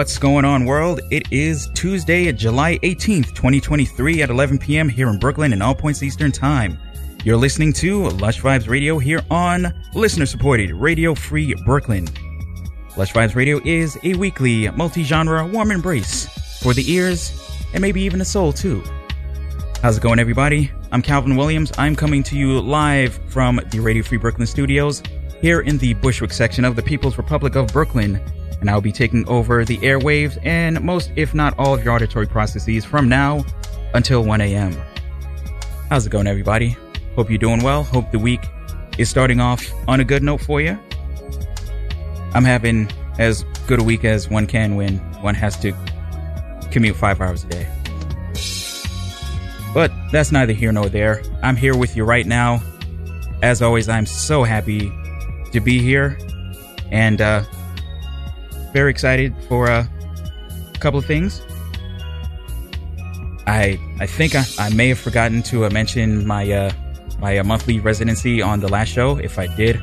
What's going on, world? It is Tuesday, July 18th, 2023 at 11 p.m. here in Brooklyn and all points Eastern Time. You're listening to Lush Vibes Radio here on listener supported Radio Free Brooklyn. Lush Vibes Radio is a weekly, multi genre warm embrace for the ears and maybe even the soul, too. How's it going, everybody? I'm Calvin Williams. I'm coming to you live from the Radio Free Brooklyn studios here in the Bushwick section of the People's Republic of Brooklyn. And I'll be taking over the airwaves and most, if not all, of your auditory processes from now until 1 a.m. How's it going, everybody? Hope you're doing well. Hope the week is starting off on a good note for you. I'm having as good a week as one can when one has to commute five hours a day. But that's neither here nor there. I'm here with you right now. As always, I'm so happy to be here and uh, very excited for uh, a couple of things. I I think I, I may have forgotten to uh, mention my uh, my uh, monthly residency on the last show. If I did,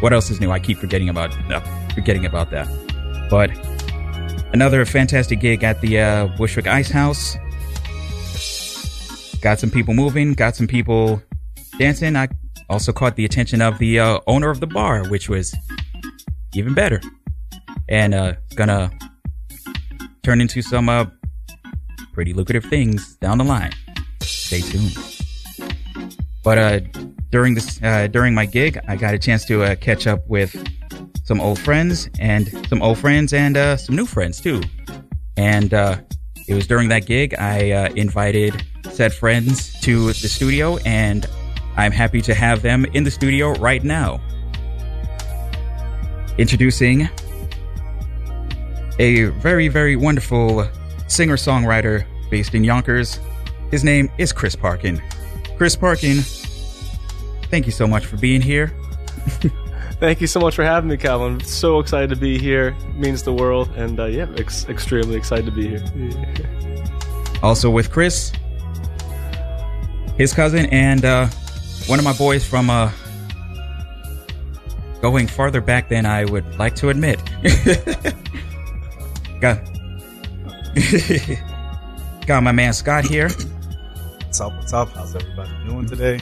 what else is new? I keep forgetting about uh, forgetting about that. But another fantastic gig at the uh, Bushwick Ice House. Got some people moving. Got some people dancing. I also caught the attention of the owner of the bar, which was even better, and uh, gonna turn into some uh, pretty lucrative things down the line. Stay tuned. But uh, during this uh, during my gig, I got a chance to uh, catch up with some old friends and some old friends and uh, some new friends too. And uh, it was during that gig I uh, invited said friends to the studio, and I'm happy to have them in the studio right now. Introducing a very, very wonderful singer songwriter based in Yonkers. His name is Chris Parkin. Chris Parkin, thank you so much for being here. Thank you so much for having me, Calvin. So excited to be here. It means the world, and uh, yeah, ex- extremely excited to be here. Also with Chris, his cousin, and uh, one of my boys from uh, going farther back than I would like to admit. got, got my man Scott here. What's up? What's up? How's everybody doing today?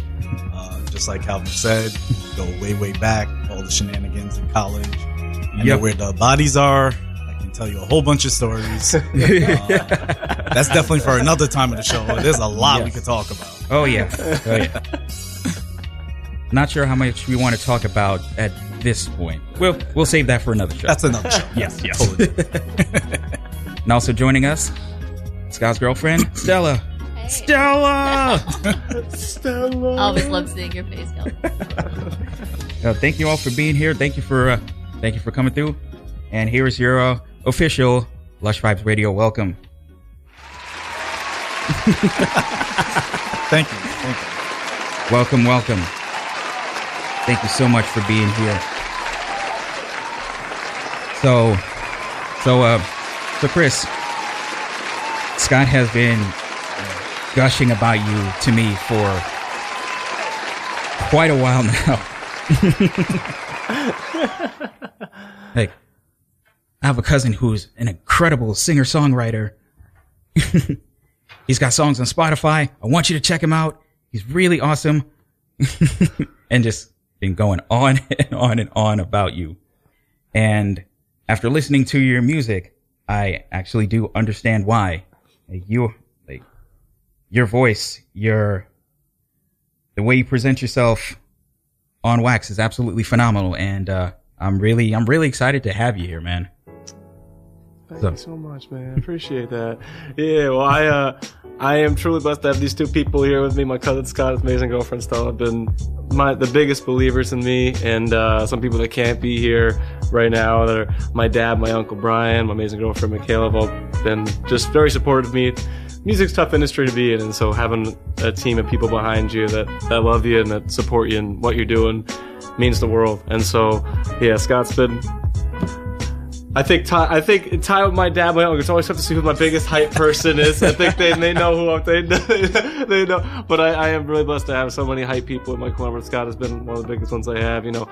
Uh, just like Calvin said, go way, way back. All the shenanigans in college. I know Yep. where the bodies are. I can tell you a whole bunch of stories. Uh, that's definitely for another time of the show. There's a lot we Yes. could talk about. Oh yeah, oh yeah. Not sure how much we want to talk about at this point. We'll we'll save that for another show. That's another show. yes, yes. Totally. And also joining us, Scott's girlfriend, Stella. Stella! Stella. Always love seeing your face, Calvin. Uh, thank you all for being here. Thank you for uh, thank you for coming through. And here is your uh, official Lush Vibes Radio welcome. Thank you. Thank you. Welcome, welcome. Thank you so much for being here. So, so, uh, so Chris, Scott has been gushing about you to me for quite a while now. like, I have a cousin who's an incredible singer songwriter. He's got songs on Spotify. I want you to check him out. He's really awesome. and just been going on and on and on about you. And after listening to your music, I actually do understand why. Like, you, like, your voice, your, the way you present yourself on wax is absolutely phenomenal. And, uh, I'm really, I'm really excited to have you here, man. Thank So- you so much, man. Appreciate that. Yeah, well, I uh, I am truly blessed to have these two people here with me. My cousin Scott, amazing girlfriend Stella, have been my the biggest believers in me, and uh, some people that can't be here right now. That are my dad, my uncle Brian, my amazing girlfriend Michaela, have all been just very supportive of me. Music's a tough industry to be in, and so having a team of people behind you that, that love you and that support you in what you're doing means the world. And so, yeah, Scott's been I think Ty, I think Ty, my dad, my uncle, always have to see who my biggest hype person is. I think they, they know who I'm, they they know. But I, I am really blessed to have so many hype people. Mike Lambert Scott has been one of the biggest ones I have. You know,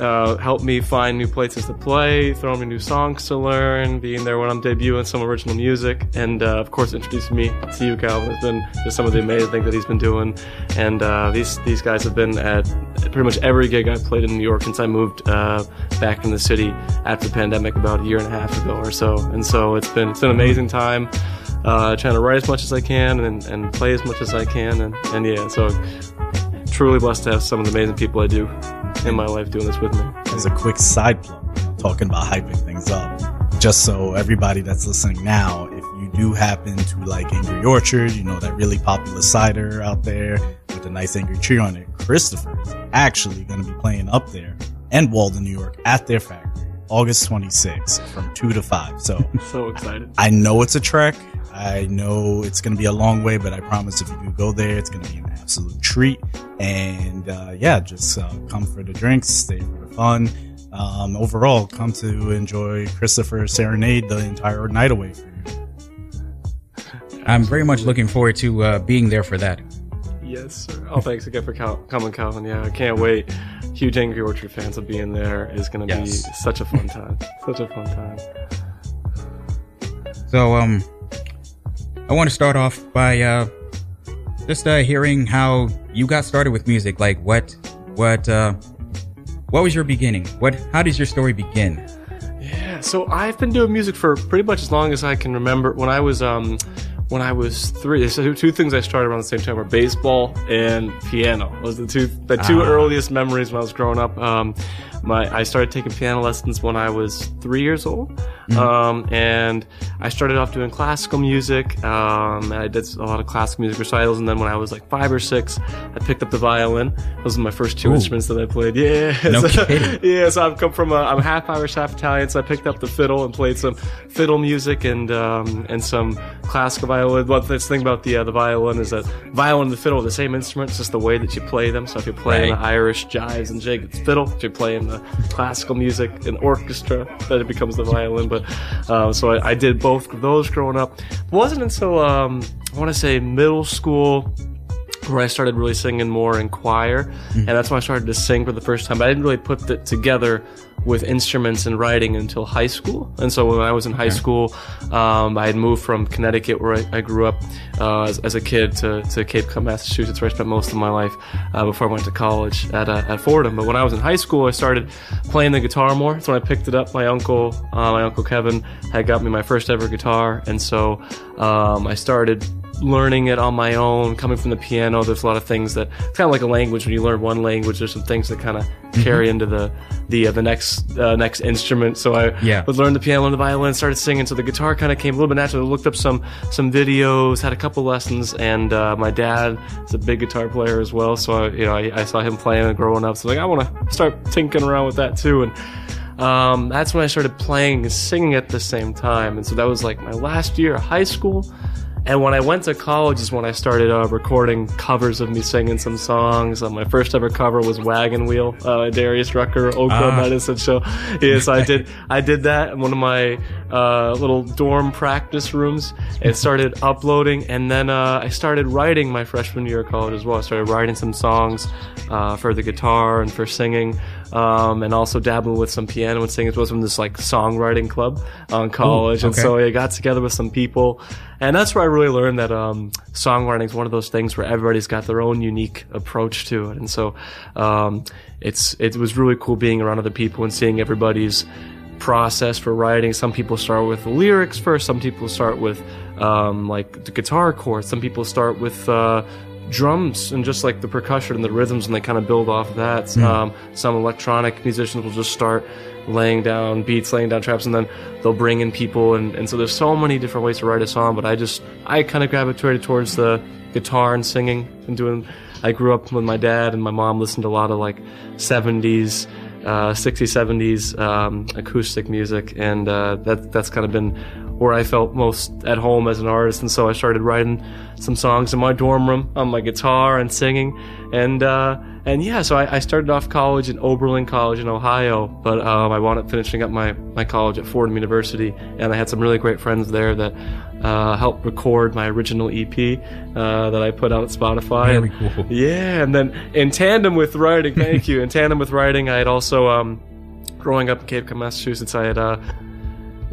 uh, helped me find new places to play, throwing me new songs to learn, being there when I'm debuting some original music, and uh, of course introducing me to you, Calvin. Has been just some of the amazing things that he's been doing, and uh, these these guys have been at pretty much every gig I've played in New York since I moved uh, back in the city after the pandemic about a year and a half ago or so, and so it's been it's been an amazing time. Uh, trying to write as much as I can and, and play as much as I can, and, and yeah, so truly blessed to have some of the amazing people I do in my life doing this with me. As a quick side plug, talking about hyping things up, just so everybody that's listening now, if you do happen to like Angry Orchard, you know, that really popular cider out there with a nice angry tree on it, Christopher is actually going to be playing up there and Walden, New York at their factory. August 26th from 2 to 5. So, so excited. I know it's a trek. I know it's going to be a long way, but I promise if you do go there, it's going to be an absolute treat. And uh, yeah, just uh, come for the drinks, stay for the fun. Um, overall, come to enjoy Christopher Serenade the entire night away for you. I'm very much looking forward to uh, being there for that. Yes, sir. Oh, thanks again for cal- coming, Calvin. Yeah, I can't wait. Huge Angry Orchard fans will be in there. Is going to yes. be such a fun time. such a fun time. So, um, I want to start off by uh, just uh, hearing how you got started with music. Like, what, what, uh, what was your beginning? What, how does your story begin? Yeah, so I've been doing music for pretty much as long as I can remember. When I was, um, when I was three. So two things I started around the same time were baseball and piano. Those the two the two ah. earliest memories when I was growing up. Um, my I started taking piano lessons when I was three years old, mm-hmm. um, and I started off doing classical music. Um, I did a lot of classical music recitals, and then when I was like five or six, I picked up the violin. Those are my first two Ooh. instruments that I played. Yeah, no so, kidding. yeah. So I've come from a, I'm half Irish, half Italian. So I picked up the fiddle and played some fiddle music and um, and some classical violin. But the thing about the uh, the violin is that violin and the fiddle are the same instrument, it's just the way that you play them. So if you're playing right. the Irish jives and jig, it's fiddle. If you're playing the classical music and orchestra, then it becomes the violin. But uh, so I, I, did both of those growing up. It wasn't until um, I want to say middle school where I started really singing more in choir, mm-hmm. and that's when I started to sing for the first time. But I didn't really put it together with instruments and writing until high school. And so when I was in high school, um, I had moved from Connecticut, where I, I grew up uh, as, as, a kid, to, to Cape Cod, Massachusetts, where I spent most of my life uh, before I went to college at, uh, at Fordham. But when I was in high school, I started playing the guitar more. That's when I picked it up. My uncle, uh, my uncle Kevin, had got me my first ever guitar, and so um, I started learning it on my own, coming from the piano, there's a lot of things that it's kind of like a language. When you learn one language, there's some things that kind of mm-hmm. carry into the the uh, the next uh, next instrument. So I yeah. would learn the piano and the violin, started singing. So the guitar kind of came a little bit naturally. I looked up some some videos, had a couple lessons, and uh, my dad is a big guitar player as well. So I, you know, I, I saw him playing and growing up. So like I want to start tinkering around with that too, and. Um, that's when I started playing and singing at the same time. And so that was like my last year of high school. And when I went to college is when I started uh, recording covers of me singing some songs. Uh, my first ever cover was "Wagon Wheel," uh, Darius Rucker, Old Crow ah. Medicine Show. Yes, I did. I did that in one of my uh, little dorm practice rooms. It started uploading, and then uh, I started writing my freshman year of college as well. I started writing some songs uh, for the guitar and for singing um, and also dabbling with some piano and singing. It was from this like songwriting club on college, Ooh, okay. and so I got together with some people, and that's where I really learned that um, songwriting is one of those things where everybody's got their own unique approach to it, and so um, it's it was really cool being around other people and seeing everybody's process for writing. Some people start with lyrics first. Some people start with um, like the guitar chords. Some people start with uh, drums and just like the percussion and the rhythms, and they kind of build off of that. Mm. Um, some electronic musicians will just start laying down beats, laying down traps, and then they'll bring in people. And, and so there's so many different ways to write a song, but I just, I kind of gravitated towards the guitar and singing and doing. I grew up with my dad and my mom listened to a lot of like 70s, uh, 60s, 70s um, acoustic music, and uh, that that's kind of been where I felt most at home as an artist, and so I started writing some songs in my dorm room on my guitar and singing, and uh, and yeah, so I, I, started off college at Oberlin College in Ohio, but um, I wound up finishing up my my college at Fordham University, and I had some really great friends there that uh, helped record my original EP uh, that I put out at Spotify. Very cool. Yeah, and then in tandem with writing, thank you. In tandem with writing, I had also, um, growing up in Cape Cod, Massachusetts, I had uh,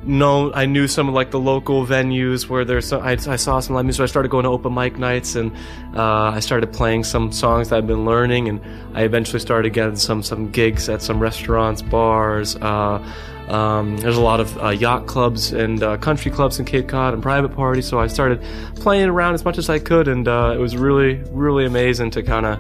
known I knew some of like the local venues where there's some, I, I saw some live music. So I started going to open mic nights and uh, I started playing some songs that I've been learning, and I eventually started getting some some gigs at some restaurants, bars. Uh, um, there's a lot of uh, yacht clubs and uh, country clubs in Cape Cod and private parties, so I started playing around as much as I could, and uh, it was really, really amazing to kind of,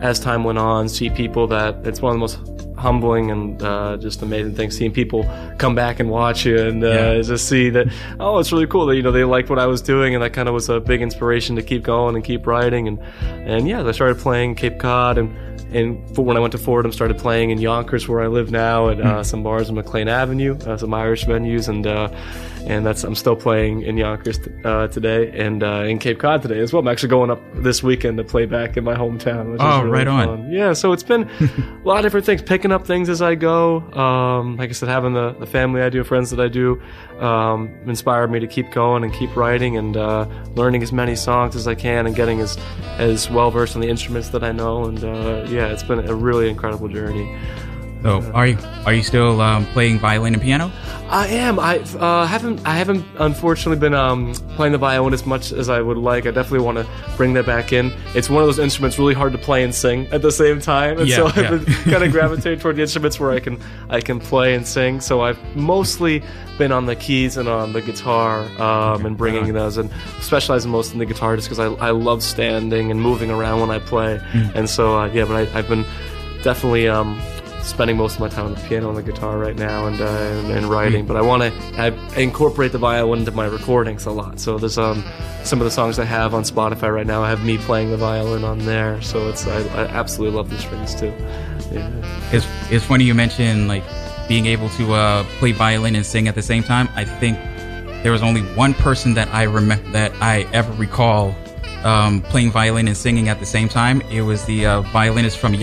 as time went on, see people that it's one of the most humbling and uh, just amazing things seeing people come back and watch you and uh, yeah. just see that oh it's really cool that you know they liked what I was doing and that kind of was a big inspiration to keep going and keep writing and and yeah I started playing Cape Cod and and when I went to Fordham, started playing in Yonkers, where I live now, at uh, hmm. some bars on McLean Avenue, uh, some Irish venues, and uh, and that's I'm still playing in Yonkers t- uh, today and uh, in Cape Cod today as well. I'm actually going up this weekend to play back in my hometown. Which oh, is really right fun. on. Yeah, so it's been a lot of different things, picking up things as I go. Um, like I said, having the, the family I do, friends that I do, um, inspired me to keep going and keep writing and uh, learning as many songs as I can and getting as as well versed on the instruments that I know. And uh, yeah, it's been a really incredible journey. So, are you are you still um, playing violin and piano? I am. I uh, haven't. I haven't unfortunately been um, playing the violin as much as I would like. I definitely want to bring that back in. It's one of those instruments really hard to play and sing at the same time, and yeah, so I've yeah. been kind of gravitating toward the instruments where I can I can play and sing. So I've mostly been on the keys and on the guitar um, and bringing those and specializing most in the guitar just because I, I love standing and moving around when I play. Mm. And so uh, yeah, but I, have been definitely. Um, spending most of my time on the piano and the guitar right now and, uh, and, and, writing. Mm. But I want to incorporate the violin into my recordings a lot. So there's um, some of the songs I have on Spotify right now. I have me playing the violin on there. So it's I, I absolutely love the strings too. Yeah. It's it's funny you mentioned like being able to uh, play violin and sing at the same time. I think there was only one person that I remember that I ever recall um, playing violin and singing at the same time. It was the uh, violinist from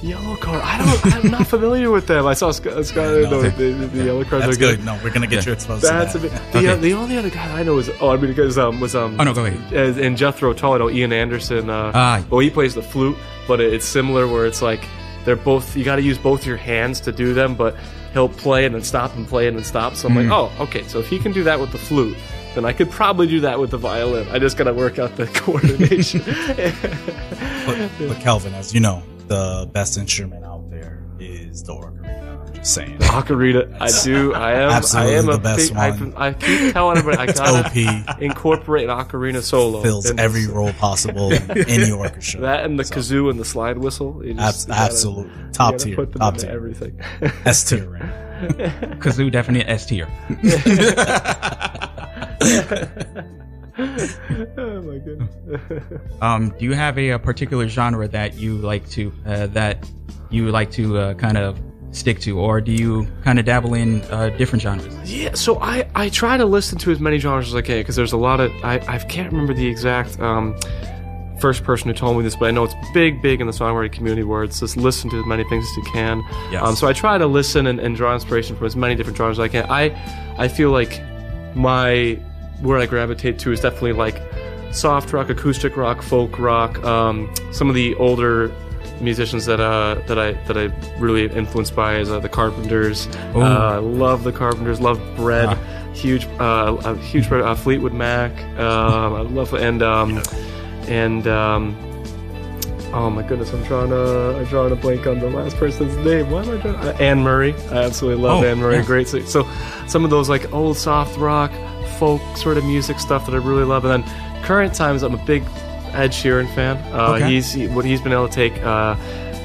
Yellowcard. Yellowcard. I don't. I'm not familiar with them. I saw Scott. Uh, Scott no, the, the, the yeah. Yellowcards That's are good. good. No, we're gonna get yeah. you exposed. That's to that. a bit. The, okay. uh, the only other guy I know is oh I mean because um was um oh no go ahead in Jethro Tull know Ian Anderson. Uh, ah. Well, he plays the flute, but it's similar where it's like they're both. You got to use both your hands to do them, but he'll play and then stop and play and then stop. So I'm mm. like, oh okay. So if he can do that with the flute then I could probably do that with the violin. I just gotta work out the coordination. but, but Calvin, as you know, the best instrument out there is the ocarina. I'm just saying. The ocarina. I do. I am. Absolutely I am the a best big, one. I, I, keep telling everybody I gotta OP. incorporate an ocarina solo. Fills every role possible in any orchestra. That and the so. kazoo and the slide whistle. Just, Ab- absolutely. Gotta, Top tier. Put them Top tier. Everything. S tier, right? Kazoo definitely S tier oh my goodness. um, do you have a, a, particular genre that you like to uh, that you like to uh, kind of stick to, or do you kind of dabble in uh, different genres? Yeah, so I I try to listen to as many genres as I can because there's a lot of I I can't remember the exact. Um, first person who told me this, but I know it's big, big in the songwriting community where it's just listen to as many things as you can. Yes. Um, so I try to listen and, and, draw inspiration from as many different genres as I can. I I feel like my where I gravitate to is definitely like soft rock, acoustic rock, folk rock. Um, some of the older musicians that uh, that I that I really influenced by is uh, the Carpenters. Uh, love the Carpenters. Love Bread. Ah. Huge, uh, a huge uh, Fleetwood Mac. Um, I love and um, yeah. and um, oh my goodness, I'm trying to I'm drawing a blank on the last person's name. Why am I drawing? Uh, Anne Murray. I absolutely love oh, Anne Murray. Yeah. Great. So some of those like old soft rock folk sort of music stuff that I really love. And then current times, I'm a big Ed Sheeran fan. Uh, okay. He's he, what he's been able to take, uh,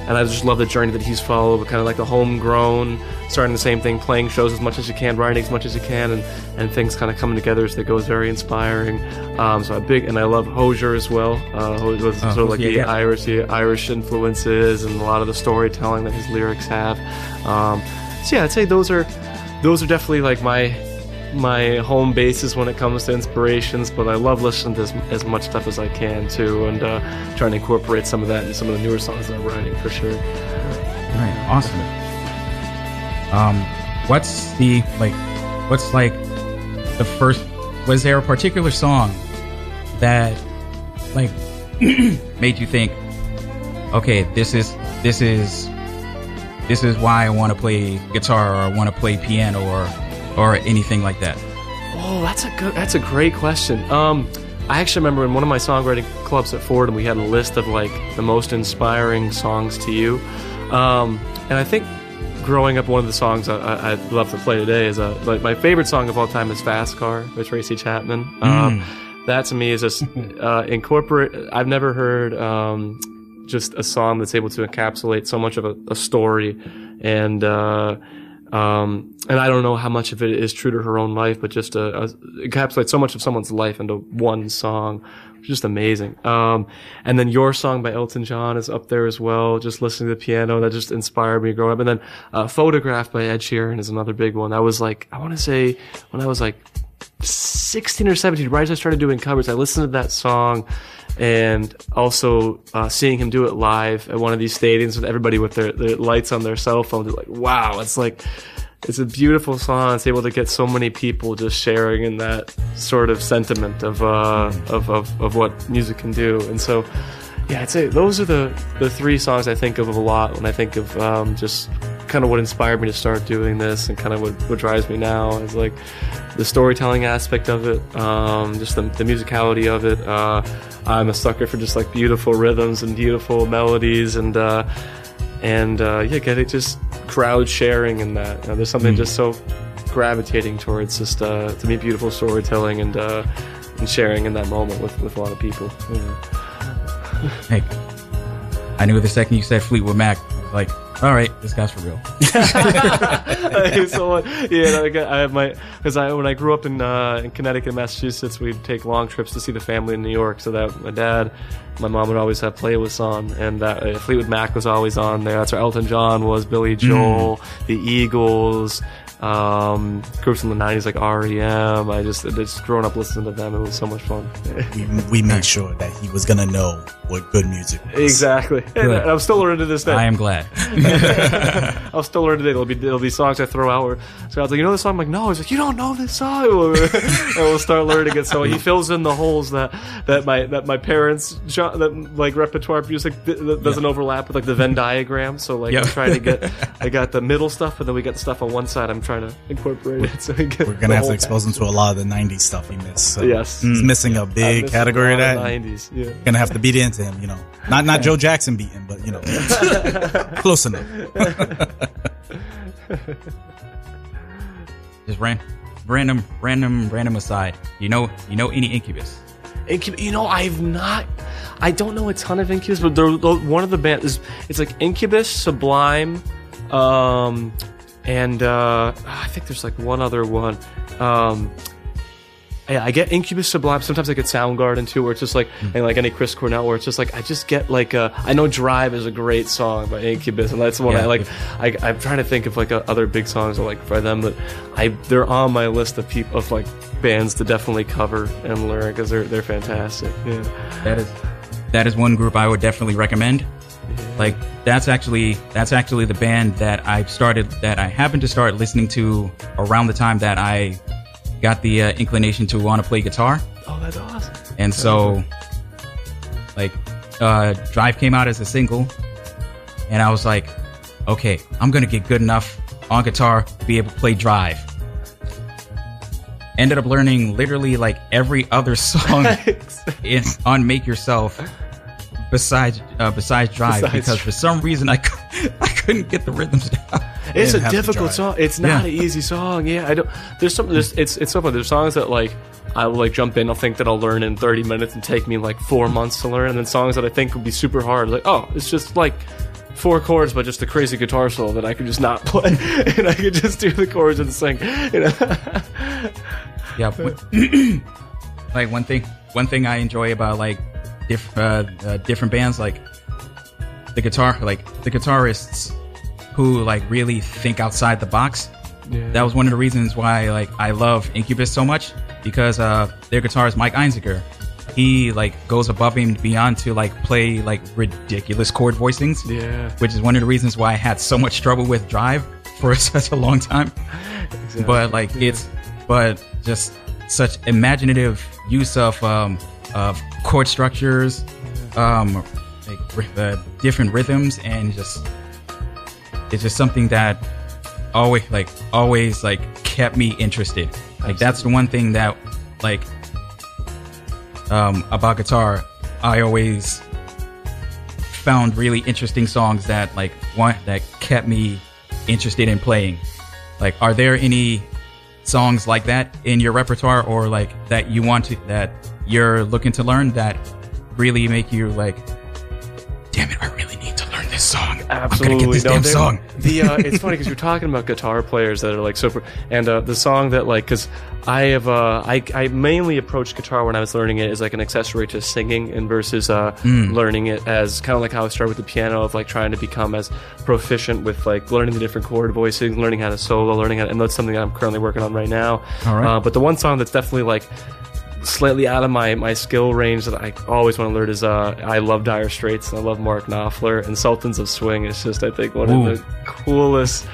and I just love the journey that he's followed. But kind of like the homegrown, starting the same thing, playing shows as much as you can, writing as much as you can, and, and things kind of coming together as they go is very inspiring. Um, so I'm big, and I love Hozier as well. Uh, with oh, sort of like yeah, the yeah. Irish the Irish influences and a lot of the storytelling that his lyrics have. Um, so yeah, I'd say those are those are definitely like my my home bases when it comes to inspirations, but I love listening to as, as much stuff as I can too, and uh, trying to incorporate some of that in some of the newer songs that I'm writing for sure. Right, awesome. Um, what's the like? What's like the first? Was there a particular song that like made you think, okay, this is this is this is why I want to play guitar or I want to play piano or or anything like that? Oh, that's a good. That's a great question. Um, I actually remember in one of my songwriting clubs at Fordham, we had a list of like the most inspiring songs to you, um, and I think growing up, one of the songs I, would love to play today is a like my favorite song of all time is "Fast Car" by Tracy Chapman. Um, that to me is just uh, incorporate. I've never heard um, just a song that's able to encapsulate so much of a, a story and. Uh, um, and I don't know how much of it is true to her own life, but just uh, uh, encapsulate so much of someone's life into one song. Just amazing. Um, and then your song by Elton John is up there as well. Just listening to the piano that just inspired me growing up. And then uh, Photograph by Ed Sheeran is another big one. That was like I want to say when I was like 16 or 17, right as I started doing covers, I listened to that song and also uh, seeing him do it live at one of these stadiums with everybody with their, their lights on their cell phones. Like, wow, it's like, it's a beautiful song. It's able to get so many people just sharing in that sort of sentiment of, uh, of, of, of what music can do. And so, yeah, I'd say those are the, the three songs I think of a lot when I think of um, just kind of what inspired me to start doing this and kind of what, what drives me now is like the storytelling aspect of it, um, just the, the, musicality of it. Uh, I'm a sucker for just like beautiful rhythms and beautiful melodies and uh, and uh, yeah, get it just crowd sharing and that. You know, there's something mm. just so gravitating towards just uh, to me beautiful storytelling and uh, and sharing in that moment with, with a lot of people. Yeah. hey, I knew the second you said Fleetwood Mac, like all right, this guy's for real. so, yeah, like I have my because I when I grew up in uh, in Connecticut, Massachusetts, we'd take long trips to see the family in New York. So that my dad, my mom would always have playlists on, and that uh, Fleetwood Mac was always on there. That's where Elton John was, Billy Joel, mm. the Eagles, um, groups in the '90s like REM. I just just growing up listening to them, it was so much fun. we, we made sure that he was gonna know what good music. Was. Exactly, and I'm still learning to this day. I am glad. I'll still learn today. There'll be there'll be songs I throw out where so I was like, you know this song? I'm like, no. He's like, you don't know this song. and we'll start learning it. So he fills in the holes that that my that my parents that like repertoire music doesn't yeah. overlap with like the Venn diagram. So like I'm trying to get I got the middle stuff, and then we got the stuff on one side. I'm trying to incorporate it. So we we're gonna have to expose him to a lot of the '90s stuff he missed. So yes, he's missing a big category of that. '90s. Yeah, gonna have to beat into him. You know, not not Joe Jackson beating, but you know, close enough. Just ran, random, random, random aside. You know, you know any Incubus? Incubus. You know, I've not. I don't know a ton of Incubus, but they're, one of the bands is it's like Incubus, Sublime, um, and uh, I think there's like one other one. Um, yeah, I get Incubus Sublime. Sometimes I get Soundgarden too, where it's just like, and like any Chris Cornell, where it's just like, I just get like a. I know Drive is a great song by Incubus, and that's one yeah. I like. I, I'm trying to think of like a, other big songs like by them but I they're on my list of people of like bands to definitely cover and learn because they're they're fantastic. Yeah, that is that is one group I would definitely recommend. Like that's actually that's actually the band that I started that I happened to start listening to around the time that I got the uh, inclination to want to play guitar. Oh, that's awesome. And so, like, uh, Drive came out as a single, and I was like, okay, I'm gonna get good enough on guitar to be able to play Drive. Ended up learning literally like every other song in, on Make Yourself besides uh, besides Drive besides because for some reason I, I couldn't get the rhythms down. It's a difficult song. It's not yeah. an easy song. Yeah, I don't. There's some. There's it's it's so fun. There's songs that like I will like jump in. I'll think that I'll learn in 30 minutes and take me like four months to learn. And then songs that I think would be super hard. Like oh, it's just like four chords, but just a crazy guitar solo that I could just not play, and I could just do the chords and sing. You know. yeah. like one thing. One thing I enjoy about like diff, uh, uh, different bands, like the guitar, like the guitarists who like really think outside the box. Yeah. that was one of the reasons why like I love Incubus so much because uh, their guitarist Mike Einziger, he like goes above and beyond to like play like ridiculous chord voicings. Yeah. which is one of the reasons why I had so much trouble with Drive for such a long time. Exactly. But like it's, but just such imaginative use of um, of chord structures, um, like uh, different rhythms, and just it's just something that always like always like kept me interested. Like that's the one thing that like um, about guitar, I always found really interesting songs that like one that kept me interested in playing. Like, are there any songs like that in your repertoire, or like that you want to that you're looking to learn that really make you like, damn it, I really need to learn this song. Absolutely. I'm gonna get this No, damn song. the uh, it's funny because you're talking about guitar players that are like so, and uh, the song that like because I have uh, I I mainly approached guitar when I was learning it as like an accessory to singing, and versus uh, Hmm. learning it as kind of like how I started with the piano of like trying to become as proficient with like learning the different chord voicings, learning how to solo, learning how, and that's something that I'm currently working on right now. All right. Uh, but the one song that's definitely like slightly out of my, my skill range that I always want to learn is uh, I love Dire Straits and I love Mark Knopfler and Sultans of Swing is just I think one Ooh. of the coolest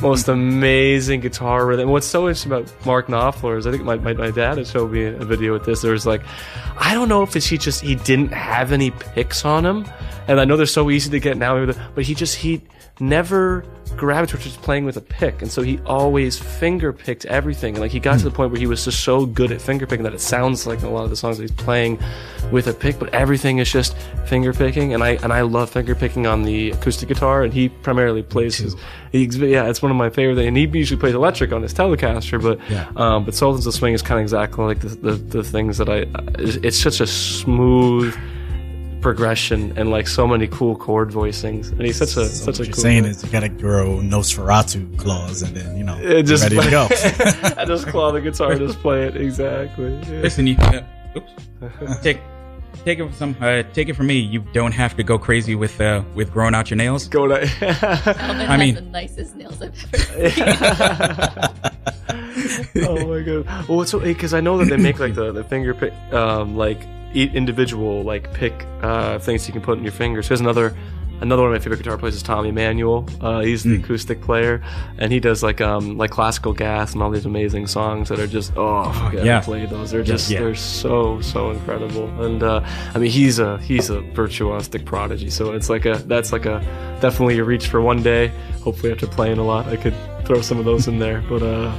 most amazing guitar rhythm. And what's so interesting about Mark Knopfler is I think my, my, my dad had showed me a video with this. There was like, I don't know if it's he just he didn't have any picks on him, and I know they're so easy to get now, but he just he never gravitated towards playing with a pick, and so he always finger picked everything. And like he got to the point where he was just so good at finger picking that it sounds like in a lot of the songs that he's playing with a pick, but everything is just finger picking. And I and I love finger picking on the acoustic guitar, and he primarily plays his. He, yeah, it's one of my favorite. And he usually plays electric on his Telecaster, but Yeah. um, but Sultans of Swing is kind of exactly like the, the the things that I. It's such a smooth progression and like so many cool chord voicings, and he's such a So such what a you're cool. saying guy. is you gotta grow Nosferatu claws and then you know It just ready to go. I just claw the guitar, just play it exactly. Yeah. Listen, you. Uh, oops. Take. Take it from uh, take it from me. You don't have to go crazy with uh, with growing out your nails. Go to. I mean- the nicest nails I've ever seen. oh my god! Well, it's so because I know that they make like the, the finger pick, um, like e- individual like pick uh, things you can put in your fingers. Here's another another one of my favorite guitar players is Tommy Emmanuel. Uh, he's the acoustic player, and he does like um like classical gas and all these amazing songs that are just oh yeah. I played those. They're just yeah. they're so so incredible. And uh, I mean he's a he's a virtuosic prodigy. So it's like a that's like a definitely a reach for one day. Hopefully after playing a lot, I could throw some of those in there. But uh,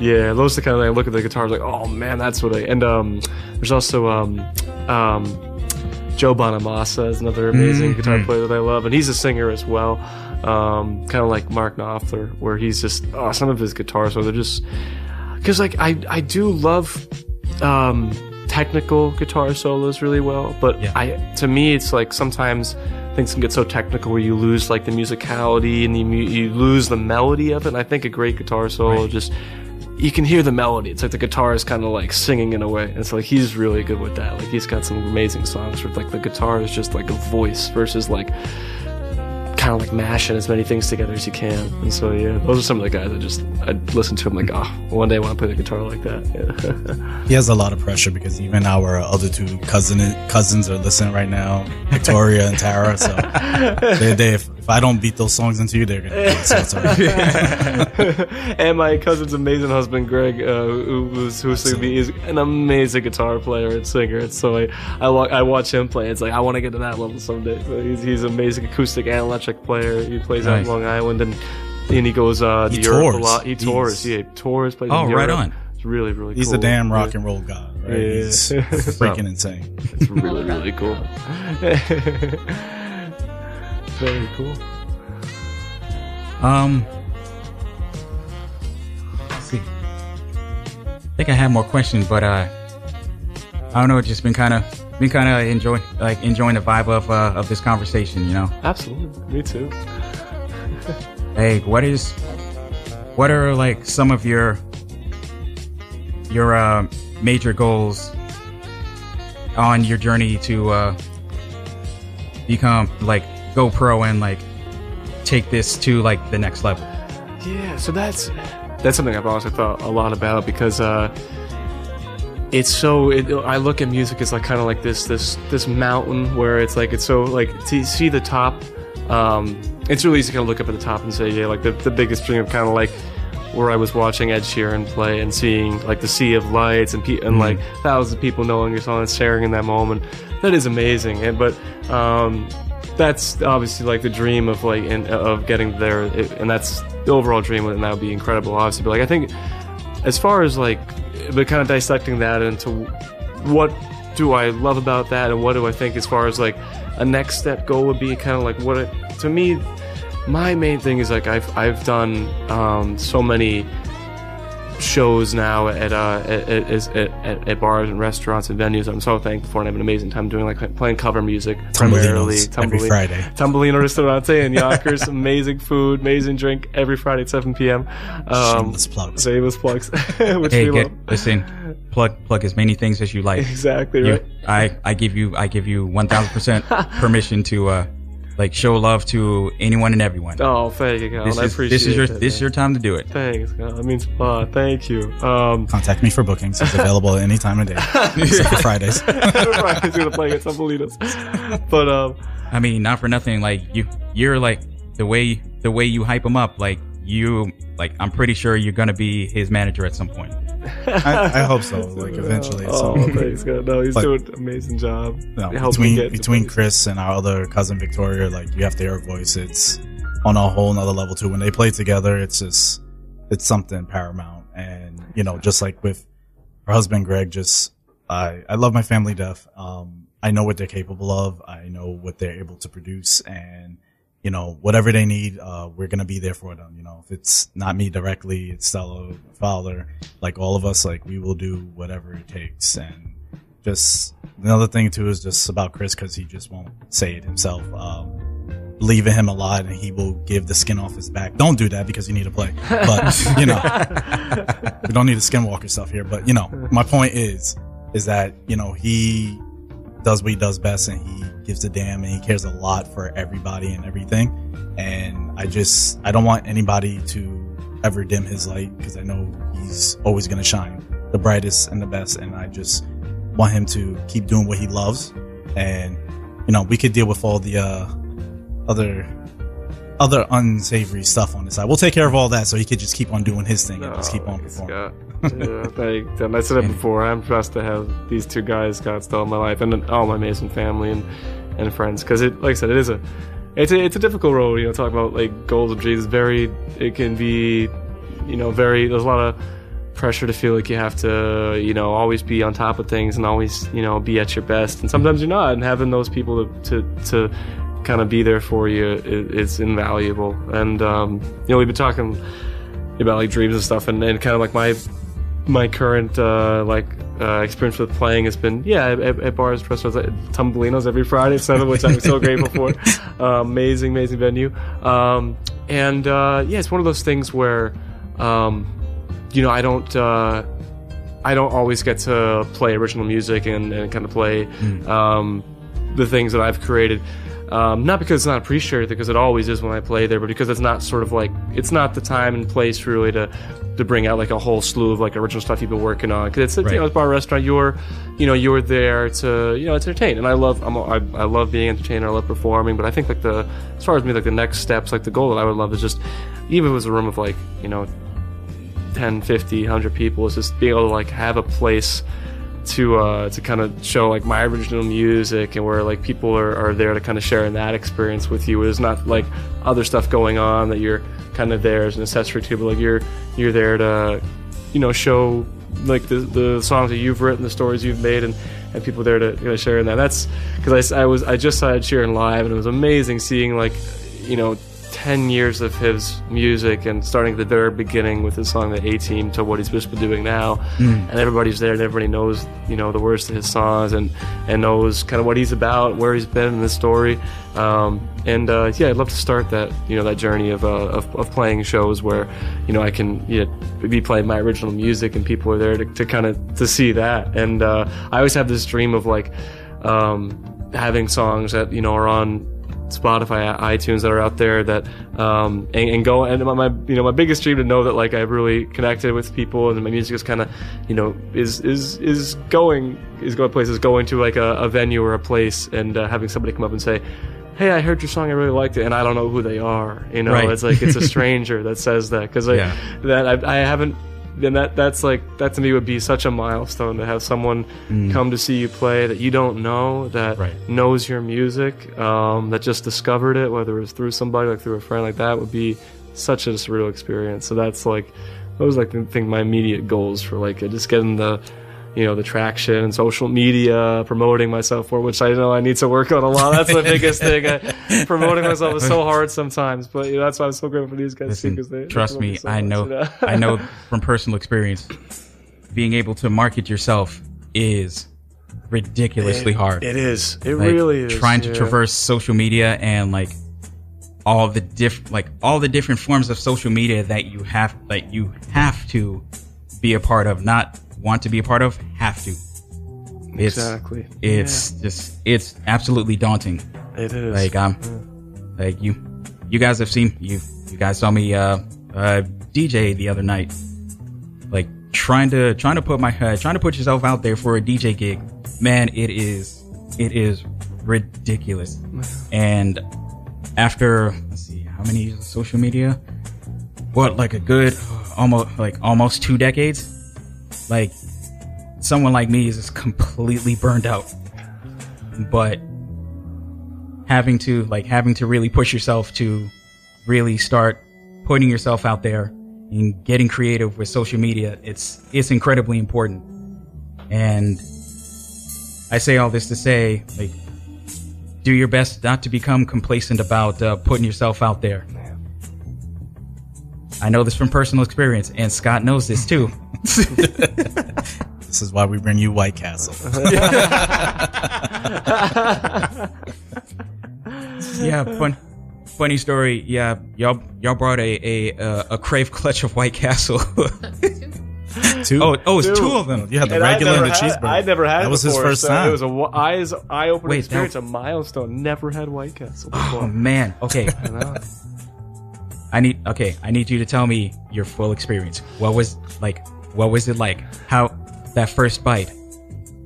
yeah, those are the kind of I look at the guitars like oh man that's what I and um there's also um um Joe Bonamassa is another amazing Mhm. guitar player that I love, and he's a singer as well. Um, kind of like Mark Knopfler, where he's just oh, some of his guitars, so they're just because like I I do love um, technical guitar solos really well, but Yeah. I to me it's like sometimes things can get so technical where you lose like the musicality and the, you lose the melody of it. And I think a great guitar solo Right. just you can hear the melody. It's like the guitar is kind of like singing in a way. And so like he's really good with that. Like he's got some amazing songs where like the guitar is just like a voice versus like kind of like mashing as many things together as you can. And so yeah, those are some of the guys I just I listen to. I'm like, oh, one day I want to play the guitar like that. Yeah. He has a lot of pressure because even our other two cousin cousins are listening right now, Victoria and Tara. So they, they if, if I don't beat those songs into you, they're gonna. do it, So it's all right. and my cousin's amazing husband Greg, uh, who who's who's to be is an amazing guitar player and singer. And so I I, wa- I watch him play. It's like I want to get to that level someday. So he's he's an amazing acoustic and electric player. He plays out in Long Island and and he goes uh, to He Europe tours. a lot. He He's- tours. Yeah, he tours. Plays Oh, in right on. It's really really. Cool. He's cool. a damn rock Yeah. and roll god. Right? Yeah. He's freaking insane. It's really really cool. Very cool. Um, let's see. I think I have more questions, but uh, I don't know. It's just been kind of been kind of enjoying like enjoying the vibe of uh, of this conversation. You know, Absolutely, me too. hey, what is what are like some of your your uh, major goals on your journey to uh, become like go pro and like take this to like the next level? Yeah, so that's that's something I've also thought a lot about because uh, it's so. It, I look at music as like kind of like this this this mountain where it's like it's so like to see the top. Um, it's really easy to kind of look up at the top and say, yeah, like the, the biggest thing of kind of like where I was watching Ed Sheeran play and seeing like the sea of lights and pe- and like thousands of people knowing your song and sharing in that moment. That is amazing. And but um, that's obviously like the dream of like in, of getting there, and that's the overall dream, and that would be incredible, obviously. But like I think as far as like but kind of dissecting that into what do I love about that and what do I think as far as like a next step goal would be kind of like what it, to me my main thing is like I've I've done um, so many shows now at uh at, at, at, at bars and restaurants and venues I'm so thankful for and I have an amazing time doing like playing cover music primarily Tumbolinos every Friday. Tumbolino Ristorante and Yonkers amazing food amazing drink every Friday at 7 p.m. Um, Shameless plugs. shameless plugs which Hey, we get, love listen, plug plug as many things as you like. exactly You, right I, I give you I give you one thousand percent permission to uh like show love to anyone and everyone. Oh, thank you, Colin. this I is appreciate this is your that, this is your time to do it. Thanks, Colin. That means a lot. Thank you. Um, Contact me for bookings. It's available at any time of day, except for Fridays. Ryan's gonna play against Tumbolino's. But um, I mean, not for nothing. Like you, you're like the way the way you hype him up. Like you, like I'm pretty sure you're gonna be his manager at some point. I, I hope so. Like eventually. oh, so. thanks, God. No, he's But- doing an amazing job. No, between between. Chris and our other cousin Victoria, like you have to hear her voice. It's on a whole nother level too. When they play together, it's just it's something paramount. And you know, just like with her husband Greg, just I I love my family deaf. Um, I know what they're capable of. I know what they're able to produce, and you know whatever they need, uh, we're gonna be there for them. You know, if it's not me directly, it's Stella, Fowler, like all of us, like we will do whatever it takes. And just another thing too is just about Chris because he just won't say it himself. Um, believe in him a lot, and he will give the skin off his back. Don't do that because you need to play. But you know, we don't need the skinwalker stuff here. But you know, my point is, is that you know he does what he does best, and he gives a damn, and he cares a lot for everybody and everything. And I just, I don't want anybody to ever dim his light because I know he's always going to shine the brightest and the best. And I just want him to keep doing what he loves. And, you know, we could deal with all the, uh, other, other unsavory stuff on the side. We'll take care of all that so he could just keep on doing his thing and just keep on performing. Yeah, thank, and I said it before. I'm blessed to have these two guys, Scott, still in my life, and all my amazing family and and friends. Because it, like I said, it is a it's a it's a difficult road. You know, talking about like goals and dreams. Very it can be, you know, very. There's a lot of pressure to feel like you have to, you know, always be on top of things and always, you know, be at your best. And sometimes you're not. And having those people to to, to kind of be there for you is, is invaluable. And um, you know, we've been talking about like dreams and stuff, and, and kind of like my my current uh, like uh, experience with playing has been yeah at, at bars, restaurants, at Tumbolinos every Friday seven, which I'm so grateful for. Uh, amazing, amazing venue. Um, and uh, yeah, it's one of those things where um, you know I don't. Uh, I don't always get to play original music and, and kind of play um, the things that I've created. Um, not because it's not appreciated, because it always is when I play there, but because it's not sort of like it's not the time and place really to to bring out like a whole slew of like original stuff you've been working on. Because it's, it's you know it's bar restaurant. You're you know you're there to you know to entertain, and I love I'm, a- I, I love being entertainer. I love performing, but I think like the as far as me like the next steps, like the goal that I would love is just even if it was a room of like you know 10 50 100 people is just being able to like have a place to uh to kind of show like my original music and where like people are, are there to kind of share in that experience with you. There's not like other stuff going on that you're kind of there as an accessory to but like you're you're there to you know show like the the songs that you've written the stories you've made and and people there to you know, share in that. That's because I, I was i just saw Ed Sheeran live and it was amazing seeing like you know 10 years of his music and starting at the very beginning with his song the A Team to what he's just been doing now. And everybody's there and everybody knows you know the words to his songs and and knows kind of what he's about where he's been in the story. Um, and uh, yeah I'd love to start that you know that journey of, uh, of, of playing shows where you know I can you know, be playing my original music and people are there to, to kind of to see that. And uh, I always have this dream of like um, having songs that you know are on Spotify, iTunes that are out there that um, and, and go and my, my you know my biggest dream to know that like I've really connected with people and my music is kind of you know is is is going is going places going to like a, a venue or a place and uh, having somebody come up and say hey I heard your song I really liked it and I don't know who they are you know Right. it's like it's a stranger that says that because I Yeah. that I, I haven't then that that's like that to me would be such a milestone to have someone come to see you play that you don't know that Right. knows your music um, that just discovered it whether it was through somebody like through a friend like that would be such a surreal experience so that's like those like I think my immediate goals for like just getting the you know the traction and social media promoting myself for which I know I need to work on a lot that's the biggest thing I, promoting myself is so hard sometimes but you know that's why I'm so grateful for these guys Listen, too because they they trust promote me, so I much, know, you know? I know from personal experience, being able to market yourself is ridiculously hard. It is. It like really is. trying to yeah. traverse social media and like all the diff like all the different forms of social media that you have that you have to be a part of, not want to be a part of, have to. It's Exactly. it's just it's absolutely daunting. It is. Like um like you you guys have seen you you guys saw me uh uh DJ the other night. Like trying to trying to put my uh, trying to put yourself out there for a DJ gig. Man, it is it is ridiculous. And after let's see how many years of social media? What like a good almost like almost two decades? Like someone like me is just completely burned out. But having to like having to really push yourself to really start putting yourself out there and getting creative with social media it's it's incredibly important and i say all this to say like do your best not to become complacent about uh, putting yourself out there i know this from personal experience and scott knows this too This is why we bring you White Castle. yeah fun funny story yeah y'all y'all brought a a uh, a crave clutch of white castle Two. oh oh it's Dude. two of them you had the And regular and the had- cheeseburger. I'd never had That it was his first so time. It was a wa- eyes eye opening Wait, that- experience, a milestone. Never had White Castle oh man okay I need okay. I need you to tell me your full experience. What was like? What was it like? How that first bite?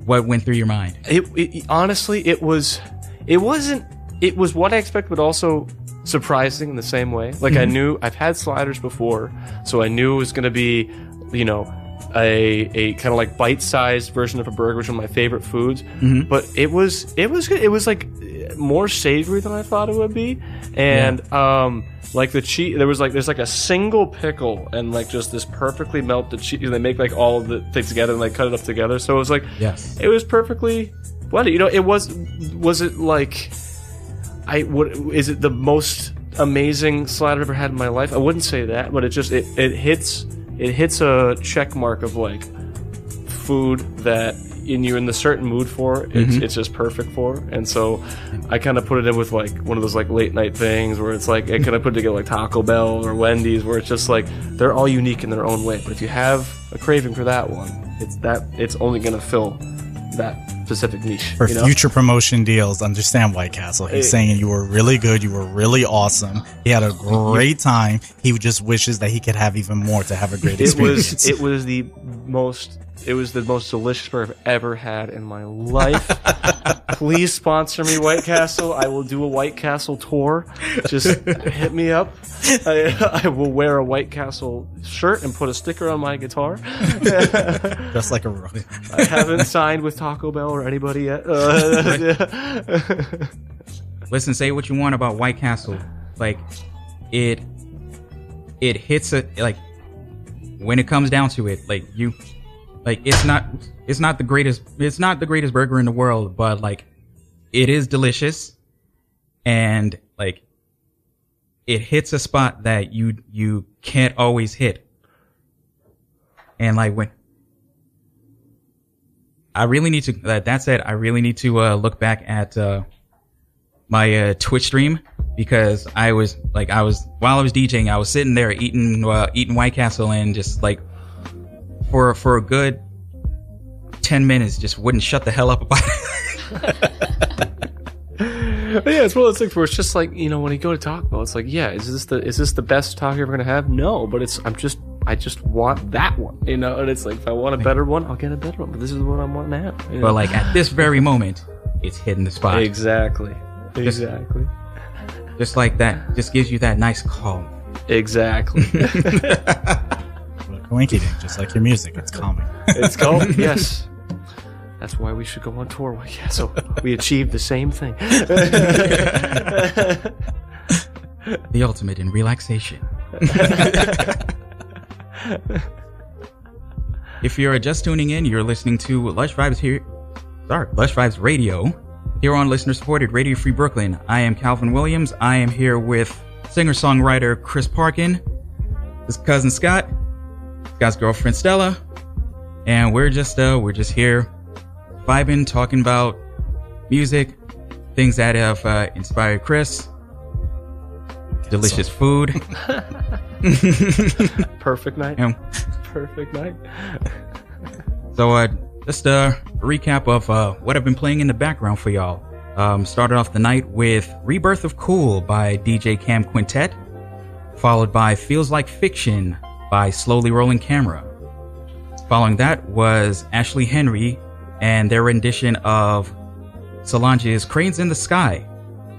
What went through your mind? It, it honestly, it was, it wasn't. It was what I expected, but also surprising in the same way. Like I mm-hmm. knew I've had sliders before, so I knew it was going to be, you know, a a kind of like bite-sized version of a burger, which is one of my favorite foods. Mm-hmm. But it was it was good. It was like more savory than I thought it would be, and um, like the cheese. There was like there's like a single pickle and like just this perfectly melted cheese. They make like all of the things together and like cut it up together. So it was like Yes. it was perfectly blended. You know, it was was it like I what is it the most amazing slide I've ever had in my life? I wouldn't say that, but it just it, it hits it hits a check mark of like food that in you're in the certain mood for it's mm-hmm. it's just perfect for and so I kind of put it in with like one of those like late night things where it's like I kind of put together like Taco Bell or Wendy's where it's just like they're all unique in their own way but if you have a craving for that one it's that it's only gonna fill that specific niche For you know? future promotion deals, understand White Castle. He's Hey. saying you were really good, you were really awesome. He had a great time. He just wishes that he could have even more to have a great it experience. was it was the most it was the most delicious burger I've ever had in my life. Please sponsor me, White Castle. I will do a White Castle tour. Just hit me up. I, I will wear a White Castle shirt and put a sticker on my guitar. just like a I haven't signed with Taco Bell or anybody yet. Uh, Listen, say what you want about White Castle. Like it, it hits a like when it comes down to it. Like you, like it's not it's not the greatest it's not the greatest burger in the world, but like it is delicious, and like it hits a spot that you you can't always hit. And like when I really need to that, that said, I really need to uh, look back at uh, my uh, Twitch stream because I was like I was while I was DJing, I was sitting there eating uh, eating White Castle and just like for for a good ten minutes, just wouldn't shut the hell up about it. yeah, it's one of those things where it's just like you know when you go to Taco Bell, it's like, yeah, is this the is this the best taco you're ever gonna have? No, but it's I'm just I just want that one, you know. And it's like if I want a better one, I'll get a better one. But this is what I'm wanting to have. you know? But like at this very moment, it's hitting the spot. exactly, exactly, Just like that. Just gives you that nice calm. exactly. Winky dink, just like your music, it's calming. it's called yes. That's why we should go on tour. Yeah, so we achieved the same thing. The ultimate in relaxation. if you're just tuning in, you're listening to Lush Vibes here. Sorry, Lush Vibes Radio. Here on listener supported Radio Free Brooklyn. I am Calvin Williams. I am here with singer songwriter Chris Parkin, his cousin Scott, Scott's girlfriend Stella, and we're just uh we're just here vibing, talking about music, things that have uh, inspired Chris, delicious food. Perfect night. Yeah. Perfect night. So, uh, just a recap of uh, what I've been playing in the background for y'all. Um, started off the night with Rebirth of Cool by DJ Cam Quintet, followed by Feels Like Fiction by Slowly Rolling Camera. Following that was Ashley Henry and their rendition of Solange's Cranes in the Sky,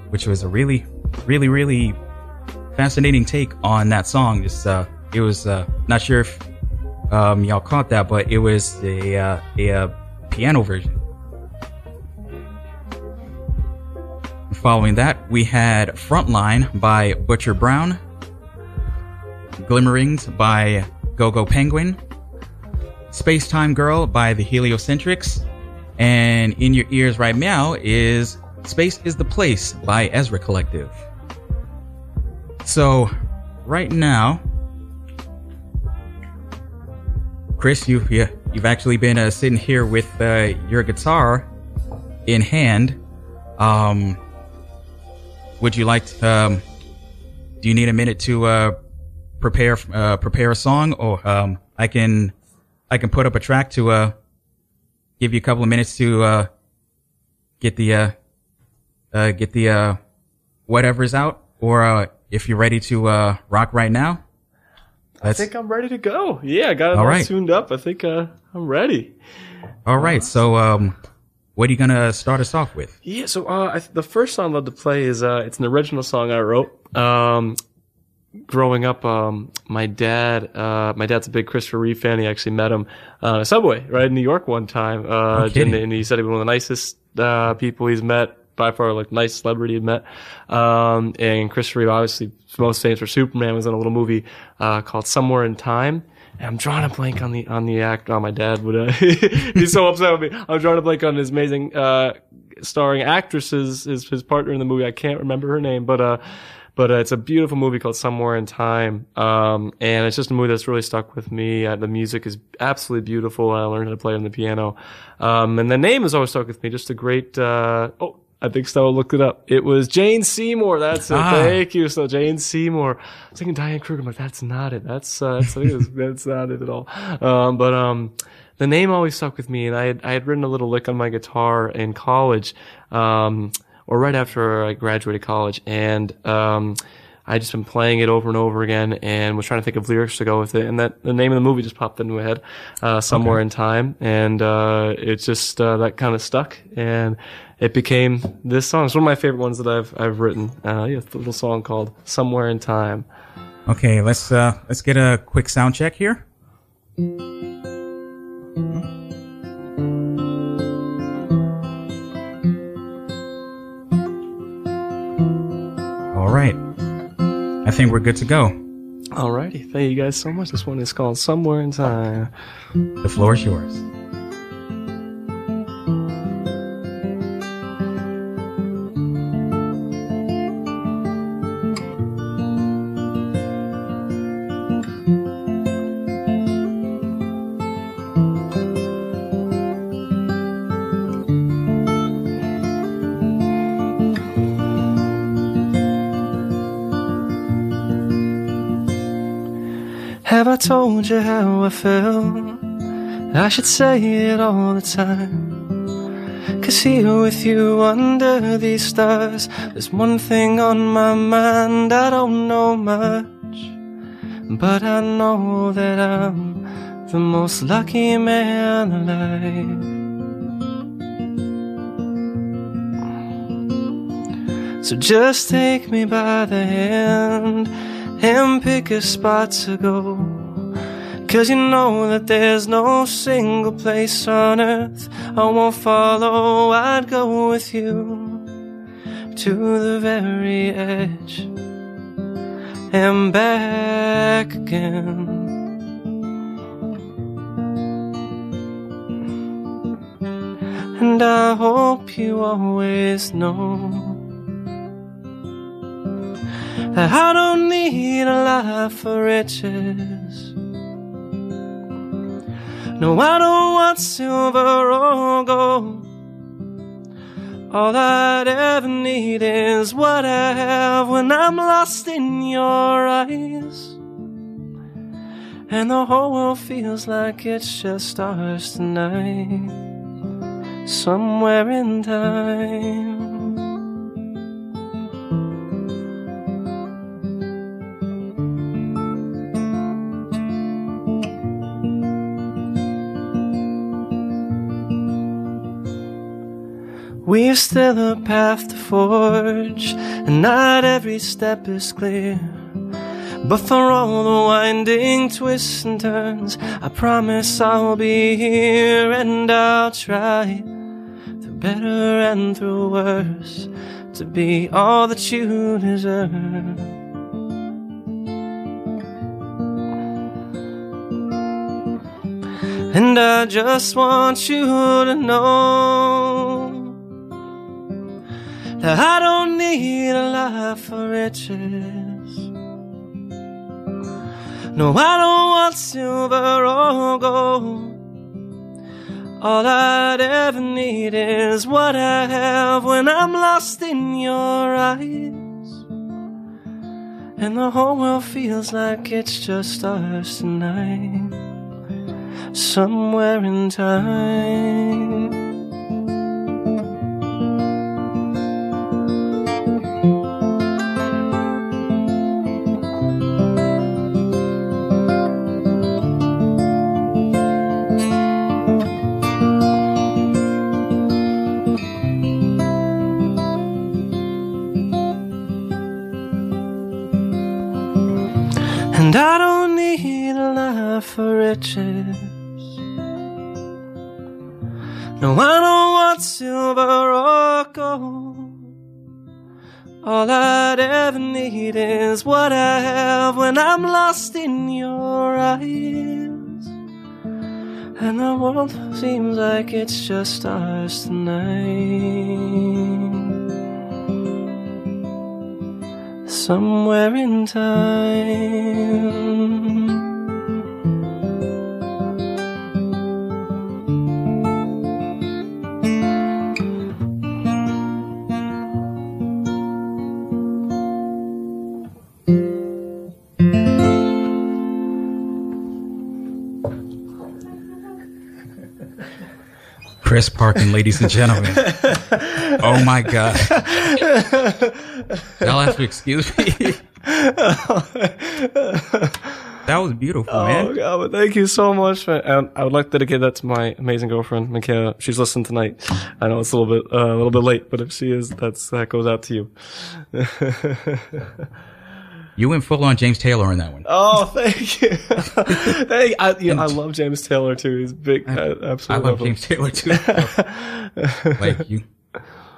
which was a really, really, really fascinating take on that song. Just, uh, it was, uh, not sure if um, y'all caught that, but it was a, uh, a, uh piano version. Following that, we had Frontline by Butcher Brown, Glimmerings by Gogo Penguin, Space Time Girl by the Heliocentrics, and in your ears right now is Space is the Place by Ezra Collective. So, right now, Chris, you yeah, you've actually been uh, sitting here with uh, your guitar in hand. Um, would you like? To, um, do you need a minute to uh, prepare uh, prepare a song, or um, I can I can put up a track to uh, give you a couple of minutes to uh, get the uh, uh, get the uh, whatever's out, or uh, if you're ready to uh, rock right now. I think I'm ready to go. Yeah, I got it All all, right. tuned up. I think uh, I'm ready. All right. So, um, what are you gonna start us off with? Yeah, so uh, I, the first song I'd love to play is uh, it's an original song I wrote. Um, growing up, um, my dad, uh, my dad's a big Christopher Reeve fan. He actually met him uh, on a subway right in New York one time, uh, kidding. and, and he said he was one of the nicest uh, people he's met. By far, like nice celebrity he'd met. Um, and Christopher Reeve, obviously most famous for Superman, was in a little movie uh, called Somewhere in Time. And I'm drawing a blank on the on the actor. Oh, my dad would. Uh, he's so upset with me. I'm drawing a blank on his amazing uh, starring actresses. His his partner in the movie. I can't remember her name, but uh, but uh, it's a beautiful movie called Somewhere in Time. Um, and it's just a movie that's really stuck with me. Uh, the music is absolutely beautiful. I learned how to play on the piano. Um, and the name has always stuck with me. Just a great. Uh, oh. I think Stella looked it up. It was Jane Seymour. That's it. Ah. Thank you. So Jane Seymour. I was thinking Diane Kruger, but that's not it. That's uh, that's, I think it's- that's not it at all. Um, but um, the name always stuck with me, and I had I had written a little lick on my guitar in college, um, or right after I graduated college, and um, I just been playing it over and over again, and was trying to think of lyrics to go with it, and that the name of the movie just popped into my head, uh, somewhere in time, and uh, it just uh, that kind of stuck, and it became this song. It's one of my favorite ones that I've I've written. Uh, yeah, it's a little song called "Somewhere in Time." Okay, let's uh, let's get a quick sound check here. All right, I think we're good to go. Alrighty, thank you guys so much. This one is called "Somewhere in Time." The floor is yours. Told you how I felt? I should say it all the time. Cause here with you under these stars, there's one thing on my mind, I don't know much. But I know that I'm the most lucky man alive. So just take me by the hand and pick a spot to go. Cause you know that there's no single place on earth I won't follow. I'd go with you to the very edge and back again. And I hope you always know that I don't need a life for riches. No, I don't want silver or gold. All I'd ever need is what I have when I'm lost in your eyes. And the whole world feels like it's just ours tonight. Somewhere in time. We've still a path to forge, and not every step is clear. But for all the winding twists and turns, I promise I'll be here and I'll try through better and through worse to be all that you deserve. And I just want you to know that I don't need a life for riches. No, I don't want silver or gold. All I'd ever need is what I have when I'm lost in your eyes. And the whole world feels like it's just us tonight. Somewhere in time. And I don't need a life for riches. No, I don't want silver or gold. All I'd ever need is what I have when I'm lost in your eyes. And the world seems like it's just ours tonight. Somewhere in time. Chris Parkin, ladies and gentlemen. oh my God. Y'all have to excuse me. that was beautiful, Oh man. god, but thank you so much. And I would like to dedicate that to my amazing girlfriend, Michaela. She's listening tonight. I know it's a little bit uh, a little bit late, but if she is, that's that goes out to you. You went full on James Taylor on that one. oh, thank you. thank I, you know, I love James Taylor too. He's big. I, I absolutely love him. James Taylor too. like you,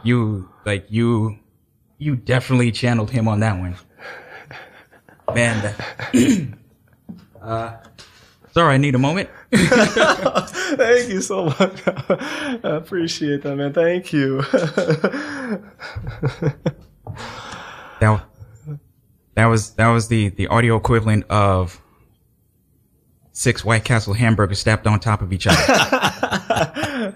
you, like you, you definitely channeled him on that one. Man, that, uh, sorry, I need a moment. Thank you so much. I appreciate that, man. Thank you. That, that was, that was the, the audio equivalent of six White Castle hamburgers stacked on top of each other.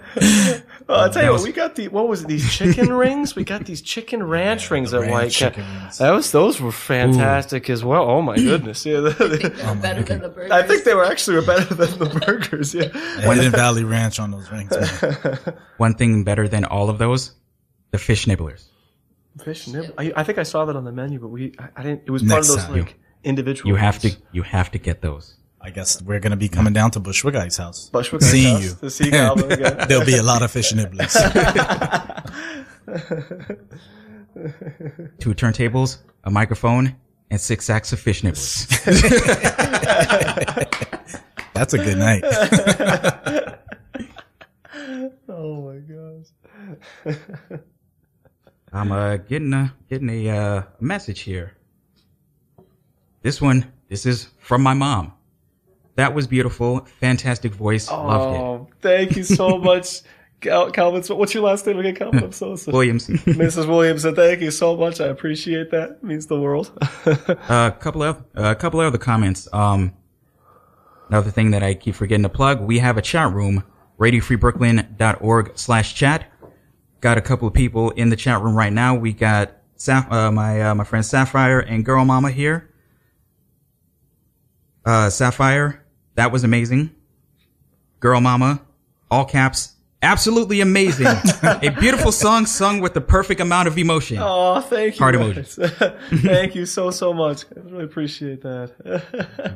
Oh, I'll tell you That what, we got the what was it? These chicken rings. We got these chicken ranch rings at ranch White Castle. chicken. That was those were fantastic as well. Oh my goodness, yeah. They're better than the burgers. I think they were actually better than the burgers. Yeah. Hidden Valley Ranch on those rings. One thing better than all of those, the fish nibblers. Fish nib. I, I think I saw that on the menu, but we I, I didn't. It was part Next of those time. like individual. You have to you have to get those. I guess we're gonna be coming down to Bushwick Guy's house. Bushwick seeing House you. to see Calvin again. There'll be a lot of fish nibblers. Two turntables, a microphone, and six sacks of fish nibbles. That's a good night. Oh my gosh. I'm uh getting a getting a uh, message here. This one, this is from my mom. That was beautiful, fantastic voice, loved Oh, thank you so much, Cal- Calvin. What's your last name again, Calvin? I'm so sorry. Williams. Mrs. Williamson, thank you so much. I appreciate that. It means the world. A couple of a couple of other comments. Um, another thing that I keep forgetting to plug: we have a chat room, radiofreebrooklyn.org/slash chat. Got a couple of people in the chat room right now. We got Saf- uh, my uh, my friend Sapphire and Girl Mama here. Uh, Sapphire, that was amazing. Girl Mama, all caps, absolutely amazing. a beautiful song sung with the perfect amount of emotion. oh, thank you. Heart guys. thank you so, so much. I really appreciate that.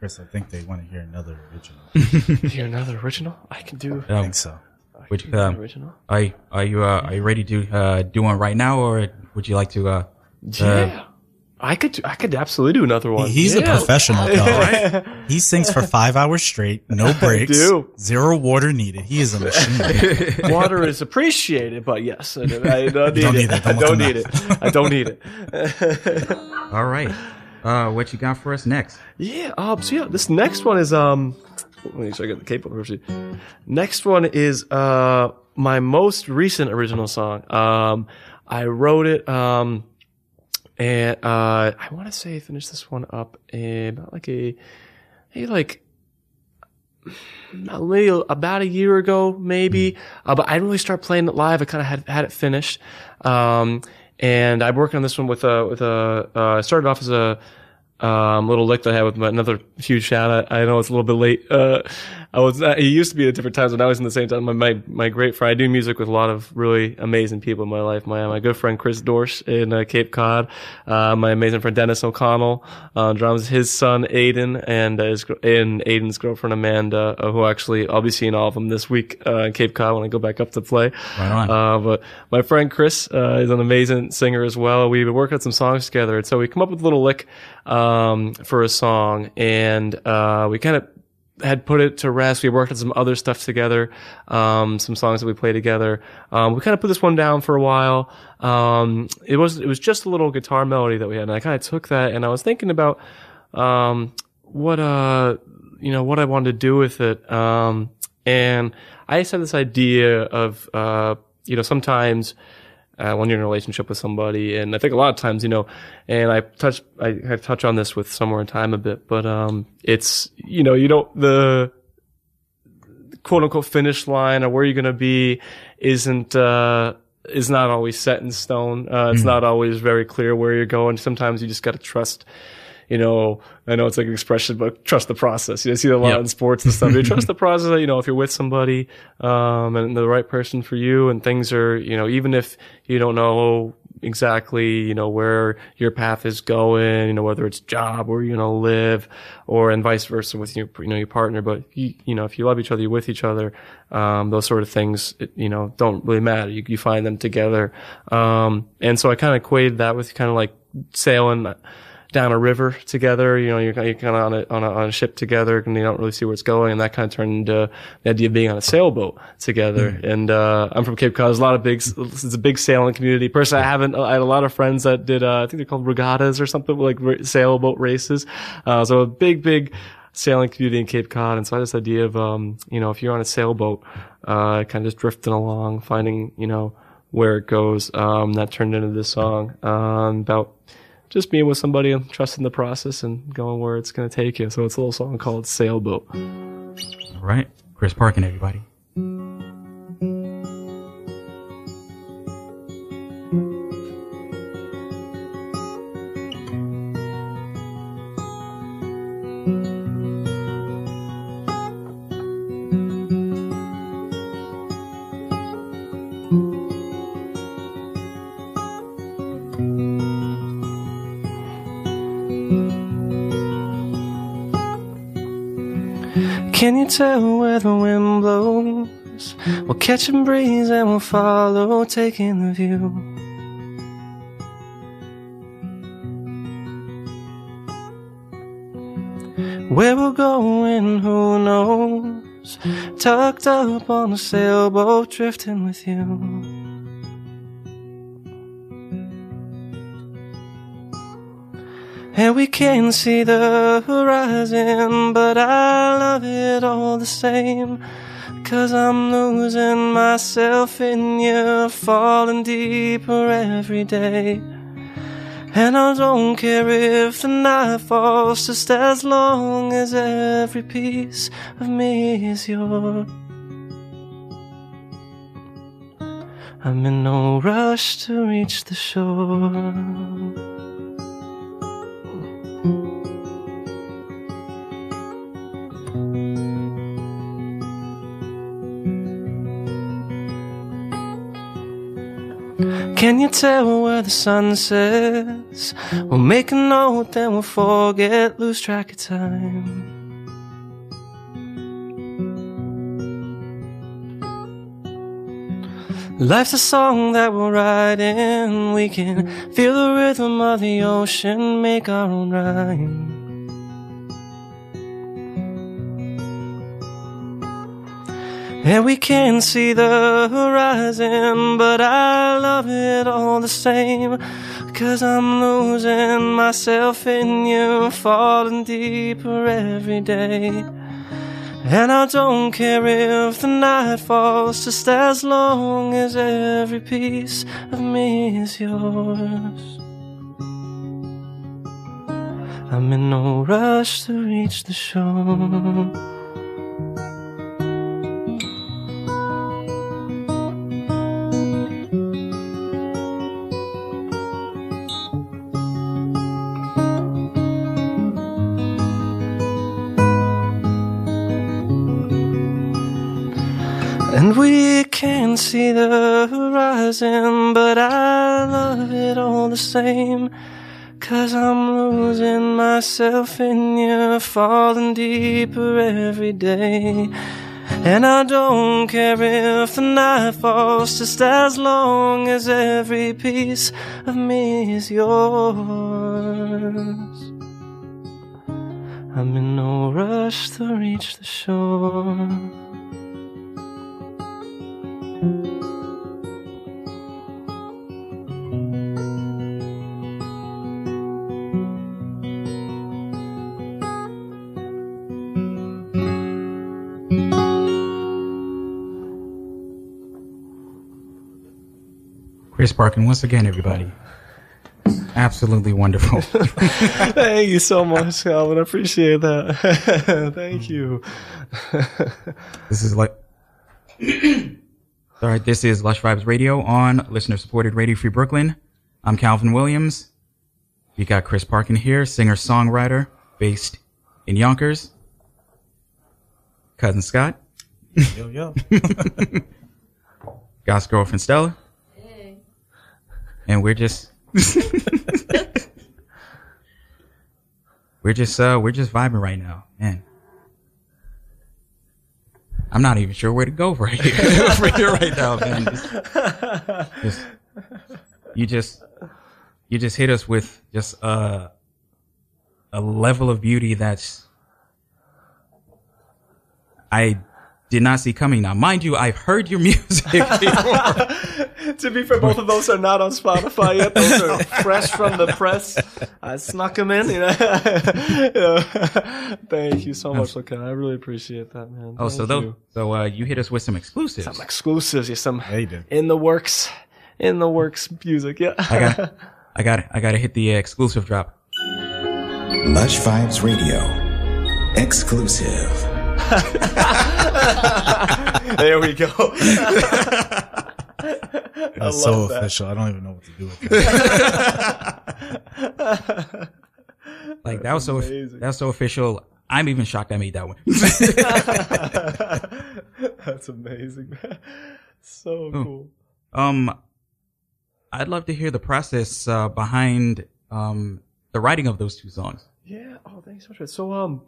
Chris, I think they want to hear another original. Hear another original? I can do. I think so. Which, do original? Are you, are you uh, are you ready to uh, do one right now, or would you like to? Uh, Yeah. I could. I could absolutely do another one. He's a professional, though. He sings for five hours straight, no breaks, do. zero water needed. He is a machine. Water is appreciated, but yes, I, do- I don't need don't it. need it. I Don't don't need to it. I don't need it. all right. Uh, what you got for us next? Yeah. Um. So yeah, this next one is um. Let me make sure I get the version. Next one is uh my most recent original song. Um, I wrote it um, and uh I want to say I finished this one up in about like a maybe like maybe about a year ago, maybe. Uh, but I didn't really start playing it live. I kind of had had it finished. Um, and I'm working on this one with a with a. Uh, started off as a um, little lick that I had with another huge shout out. I know it's a little bit late. Uh, I was, uh, it used to be at different times when I was in the same time. My, my, my great friend, I do music with a lot of really amazing people in my life. My, my good friend Chris Dorsch in uh, Cape Cod, uh, my amazing friend Dennis O'Connell, uh, drums, his son Aiden and uh, his, and Aiden's girlfriend Amanda, uh, who actually, I'll be seeing all of them this week, uh, in Cape Cod when I go back up to play. Right on. Uh, but my friend Chris uh, is an amazing singer as well. We've been working on some songs together, and so we come up with a little lick um, for a song, and uh, we kind of had put it to rest. We worked on some other stuff together, um, some songs that we played together. Um, we kind of put this one down for a while. Um, it was it was just a little guitar melody that we had, and I kind of took that, and I was thinking about um, what uh you know what I wanted to do with it. Um, and I just had this idea of uh you know sometimes uh, when you're in a relationship with somebody, and I think a lot of times you know, and I touch I, I touch on this with somewhere in time a bit, but um it's you know you don't the quote unquote finish line or where you're gonna be isn't uh is not always set in stone. Uh, it's not always very clear where you're going. Sometimes you just got to trust you know, I know it's like an expression, but trust the process. You see that a lot Yep. in sports and stuff. You trust the process. You know, if you're with somebody, um, and the right person for you, and things are, you know, even if you don't know exactly, you know, where your path is going, you know, whether it's job, where you're gonna live, or and vice versa with your, you know, your partner. But you, you know, if you love each other, you're with each other. Um, those sort of things, it, you know, don't really matter. You, you find them together. Um, and so I kind of equated that with kind of like sailing down a river together. You know, you're, you're kind of on a, on a on a ship together, and you don't really see where it's going. And that kind of turned into the idea of being on a sailboat together. And uh, I'm from Cape Cod. There's a lot of big. It's a big sailing community. Personally, I haven't. I had a lot of friends that did. Uh, I think they're called regattas or something like sailboat races. Uh, so a big, big sailing community in Cape Cod. And so I had this idea of, um, you know, if you're on a sailboat, uh, kind of just drifting along, finding, you know, where it goes. Um, that turned into this song um, about just being with somebody and trusting the process and going where it's going to take you. So it's a little song called Sailboat. All right. Chris Parkin, everybody. Tell where the wind blows? We'll catch a breeze and we'll follow, taking the view. Where we're going, who knows? Tucked up on a sailboat, drifting with you. And we can't see the horizon, but I love it all the same. Cause I'm losing myself in you, falling deeper every day. And I don't care if the night falls, just as long as every piece of me is yours. I'm in no rush to reach the shore. Can you tell where the sun sets? We'll make a note, then we'll forget, lose track of time. Life's a song that we're writing. We can feel the rhythm of the ocean, make our own rhyme. And we can't see the horizon, but I love it all the same. Cause I'm losing myself in you, falling deeper every day. And I don't care if the night falls, just as long as every piece of me is yours. I'm in no rush to reach the shore. We can't see the horizon, but I love it all the same. Cause I'm losing myself in you, falling deeper every day. And I don't care if the night falls, just as long as every piece of me is yours. I'm in no rush to reach the shore. Chris Parkin, once again, everybody. Absolutely wonderful. Thank you so much, Calvin. I appreciate that. Thank you. this is like. All right, this is Lush Vibes Radio on listener supported Radio Free Brooklyn. I'm Calvin Williams. We got Chris Parkin here, singer songwriter based in Yonkers. Cousin Scott. Yo, yo. Scott's girlfriend Stella. Hey. And we're just we're just uh we're just vibing right now, man. I'm not even sure where to go right here, right here right now, man. Just, just- you just you just hit us with just uh, a level of beauty that's I did not see coming. Now, mind you, I've heard your music to be fair, both of those are not on Spotify yet. Those are fresh from the press. I snuck them in. You know? Yeah. Thank you so much, Lucan. I really appreciate that, man. Oh, so Thank though, so uh, you hit us with some exclusives. some exclusives. Yeah, some Yeah, you did. in the works, in the works music. Yeah. I got, I got, I got to hit the uh, exclusive drop. Lush Vibes Radio. Exclusive. there we go. That's so that. official. I don't even know what to do with that. Like that was so, amazing. that's so official. I'm even shocked I made that one. That's amazing. so cool. um, I'd love to hear the process uh, behind um the writing of those two songs. Yeah. Oh, thanks so much. So, um,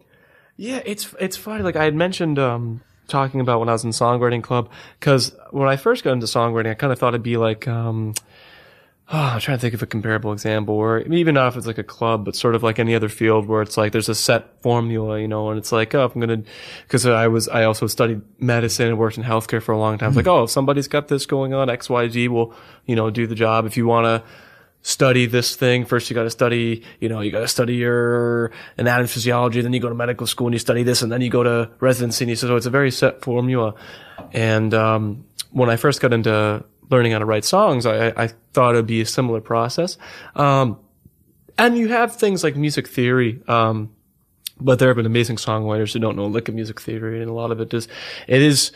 Yeah, it's it's funny. Like I had mentioned, um, talking about when I was in songwriting club, because when I first got into songwriting, I kind of thought it'd be like, um, oh, I'm trying to think of a comparable example, or even not if it's like a club, but sort of like any other field where it's like there's a set formula, you know, and it's like, oh, I'm gonna, because I was I also studied medicine and worked in healthcare for a long time. It's like, oh, if somebody's got this going on, X, Y, Z will, you know, do the job. If you want to study this thing. First, you got to study, you know, you got to study your anatomy physiology. Then you go to medical school and you study this, and then you go to residency. And he says, so it's a very set formula. And um, when I first got into learning how to write songs, I, I thought it'd be a similar process. Um, and you have things like music theory. Um, but there have been amazing songwriters who don't know a lick of music theory, and a lot of it is, it is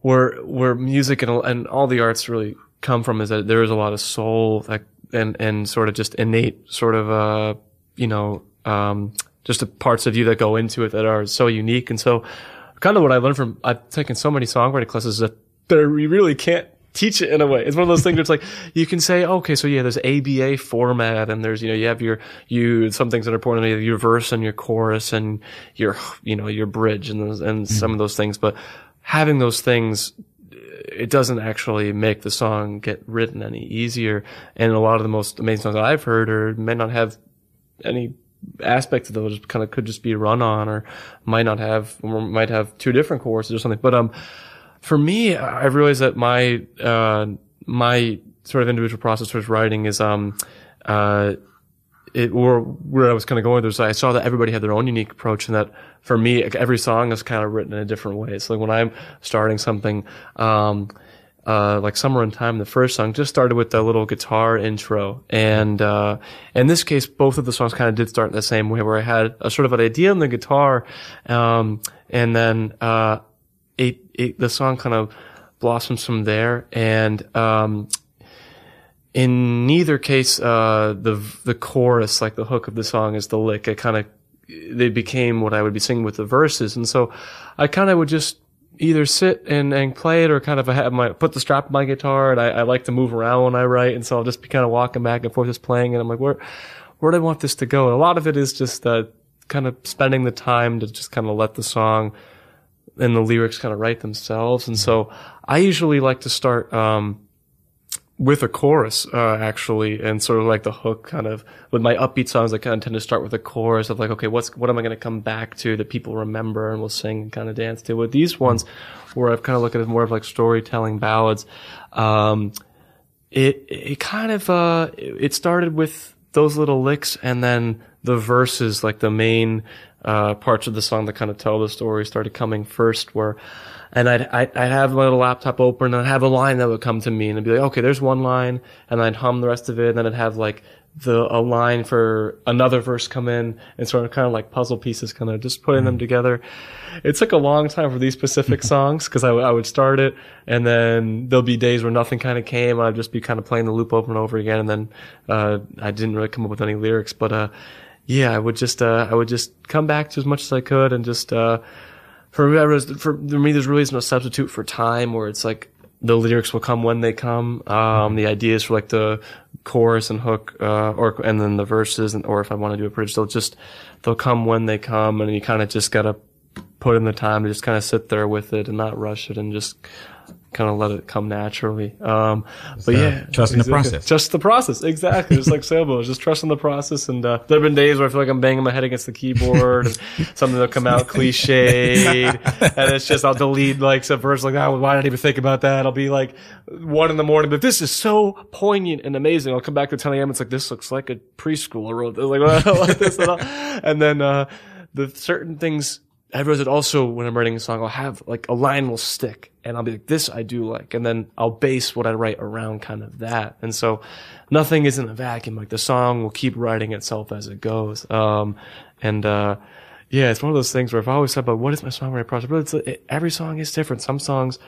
where where music and and all the arts really come from is that there is a lot of soul that and and sort of just innate sort of uh you know um just the parts of you that go into it that are so unique and so kind of what I learned from I've taken so many songwriting classes that that you really can't teach it in a way. It's one of those things where it's like you can say, okay, so yeah, there's ABA format and there's, you know, you have your, you, some things that are important, your verse and your chorus and your, you know, your bridge and, those, and some of those things. But having those things it doesn't actually make the song get written any easier. And a lot of the most amazing songs that I've heard or may not have any aspects of those kind of could just be run on or might not have, or might have two different choruses or something. But, um, for me, I've realized that my, uh, my sort of individual process towards writing is, um, uh, it, or where I was kind of going, there's, I saw that everybody had their own unique approach and that for me, every song is kind of written in a different way. So like when I'm starting something, um, uh, like Somewhere in Time, the first song just started with the little guitar intro. And, uh, in this case, both of the songs kind of did start in the same way where I had a sort of an idea on the guitar. Um, and then, uh, it, it, the song kind of blossoms from there. And, um, in neither case, uh, the, the chorus, like the hook of the song is the lick. It kind of they became what I would be singing with the verses. And so I kind of would just either sit and, and play it or kind of have my, put the strap on my guitar and I, I like to move around when I write. And so I'll just be kind of walking back and forth just playing. And I'm like, where, where do I want this to go? And a lot of it is just, uh, kind of spending the time to just kind of let the song and the lyrics kind of write themselves. And so I usually like to start, um, with a chorus, uh, actually, and sort of like the hook kind of, with my upbeat songs, I kind of tend to start with a chorus of like, okay, what's, what am I going to come back to that people remember and will sing and kind of dance to? With these ones, where I've kind of looked at it more of like storytelling ballads, um, it, it kind of, uh, it started with those little licks and then the verses, like the main, uh, parts of the song that kind of tell the story started coming first where, and I'd, I'd, I'd have my little laptop open and I'd have a line that would come to me and I'd be like, okay, there's one line and I'd hum the rest of it and then I'd have like the, a line for another verse come in and sort of kind of like puzzle pieces kind of just putting them together. It took a long time for these specific songs because I, I would start it and then there'll be days where nothing kind of came and I'd just be kind of playing the loop over and over again and then, uh, I didn't really come up with any lyrics, but, uh, yeah, I would just, uh, I would just come back to as much as I could and just, uh, for me, for me, there's really no substitute for time where it's like the lyrics will come when they come. Um, the ideas for like the chorus and hook, uh, or, and then the verses and, or if I want to do a bridge, they'll just, they'll come when they come and you kind of just gotta put in the time to just kind of sit there with it and not rush it and just kind of let it come naturally. Um, but uh, yeah, trusting the process. Just the process, exactly. Just like Sailboat, just trusting the process. And uh, there have been days where I feel like I'm banging my head against the keyboard, and something will come out cliched, and it's just I'll delete like some verse like, oh, why did I even think about that? I'll be like one in the morning, but this is so poignant and amazing. I'll come back to 10 a.m. It's like this looks like a preschooler wrote this, like, like this, and, all. and then uh, the certain things I realize that also when I'm writing a song, I'll have like a line will stick and I'll be like, this I do like. And then I'll base what I write around kind of that. And so nothing is in a vacuum. Like the song will keep writing itself as it goes. Um, and, uh, yeah, it's one of those things where I've always said, but what is my songwriting process? But it's, it, every song is different. Some songs,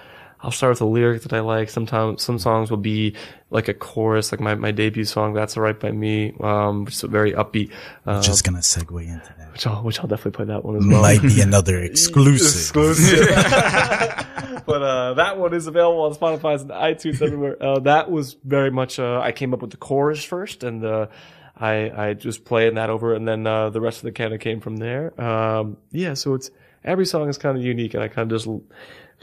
I'll start with a lyric that I like. Sometimes some songs will be like a chorus, like my, my debut song, That's Alright by Me, um, which is very upbeat. Uh, Just gonna segue into that. which I'll, which I'll definitely play that one as well. Might be another exclusive. Exclusive. but uh, that one is available on Spotify and iTunes everywhere. Uh, that was very much uh, I came up with the chorus first, and uh, I I just playing that over, and then uh, the rest of the kind of came from there. Um, yeah, so it's every song is kind of unique, and I kind of just l-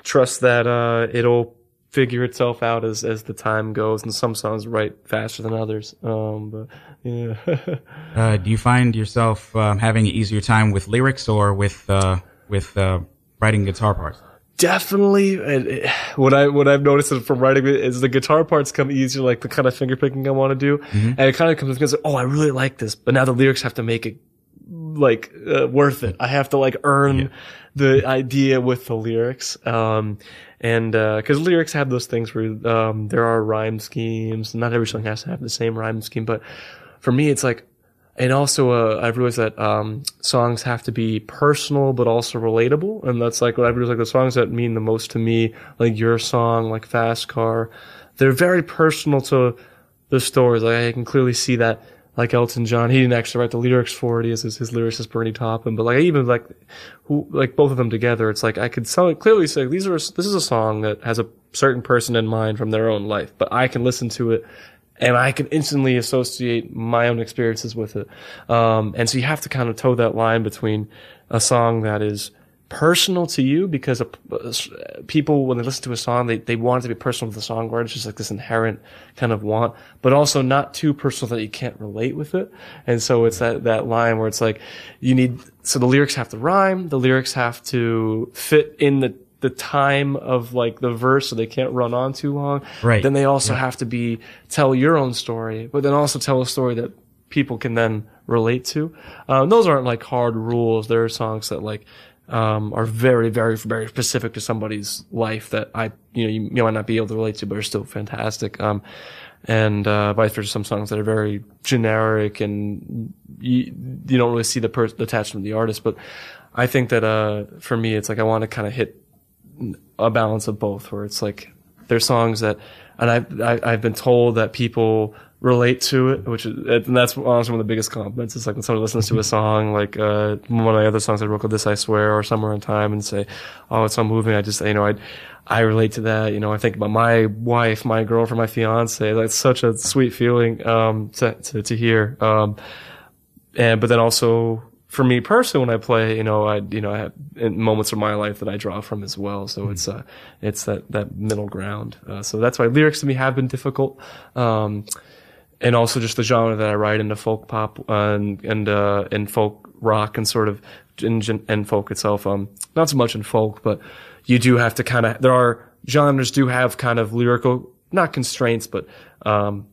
trust that uh, it'll figure itself out as as the time goes, and some songs write faster than others. Um, but yeah. Uh, do you find yourself um, having an easier time with lyrics or with uh, with uh, writing guitar parts? Definitely, and it, what I what I've noticed from writing it is the guitar parts come easier, like the kind of finger picking I want to do, and it kind of comes because oh, I really like this, but now the lyrics have to make it like uh, worth it. I have to like earn the idea with the lyrics, um, and because lyrics have those things where um, there are rhyme schemes. Not every song has to have the same rhyme scheme, but for me, it's like and also uh, I've realized that um, songs have to be personal but also relatable, and that's like what I've realized like the songs that mean the most to me, like your song, like Fast Car, they're very personal to the stories. Like I can clearly see that. Like Elton John, he didn't actually write the lyrics for it. He has his, his lyricist Bernie Taupin, but like even like who like both of them together, it's like I could so clearly say these are this is a song that has a certain person in mind from their own life, but I can listen to it and I can instantly associate my own experiences with it. Um, and so you have to kind of toe that line between a song that is personal to you because uh, people, when they listen to a song, they, they want it to be personal to the song where it's just like this inherent kind of want, but also not too personal that you can't relate with it. And so it's that, that line where it's like, you need, so the lyrics have to rhyme, the lyrics have to fit in the the time of like the verse so they can't run on too long. Right. Then they also have to be tell your own story, but then also tell a story that people can then relate to. Um, those aren't like hard rules. There are songs that like um, are very, very, very specific to somebody's life that I, you know, you, you might not be able to relate to, but are still fantastic. Um, and uh, vice versa, some songs that are very generic and you, you don't really see the, per- the attachment of the artist. But I think that uh, for me, it's like I want to kind of hit a balance of both where it's like there's songs that and I've, I- I've been told that people relate to it, which is, and that's honestly one of the biggest compliments. It's like when someone listens to a song, like, uh, one of my other songs I wrote called This I Swear or Somewhere in Time and say, oh, it's so moving. I just, you know, I, I relate to that. You know, I think about my wife, my girlfriend, my fiance. That's such a sweet feeling, um, to, to, to hear. Um, and but then also for me personally when I play, you know, I you know I have moments of my life that I draw from as well. So it's uh it's that that middle ground. Uh, so that's why lyrics to me have been difficult. Um, and also just the genre that I write into folk pop and and uh, and folk rock and sort of and folk itself. Um, not so much in folk, but you do have to kind of there are genres do have kind of lyrical not constraints, but um,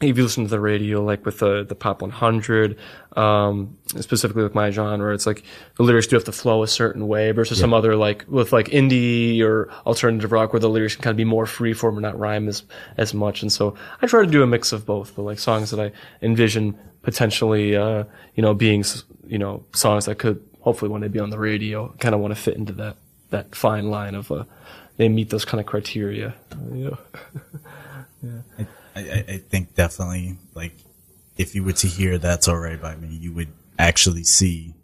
if you listen to the radio, like with the the pop 100, um, specifically with my genre, it's like the lyrics do have to flow a certain way versus some other like with like indie or alternative rock where the lyrics can kind of be more free form and not rhyme as as much. And so I try to do a mix of both, but like songs that I envision potentially, uh, you know, being you know songs that could hopefully when they be on the radio, kind of want to fit into that that fine line of uh, they meet those kind of criteria. You know. I, I, I think definitely like if you were to hear that's all right by me, you would actually see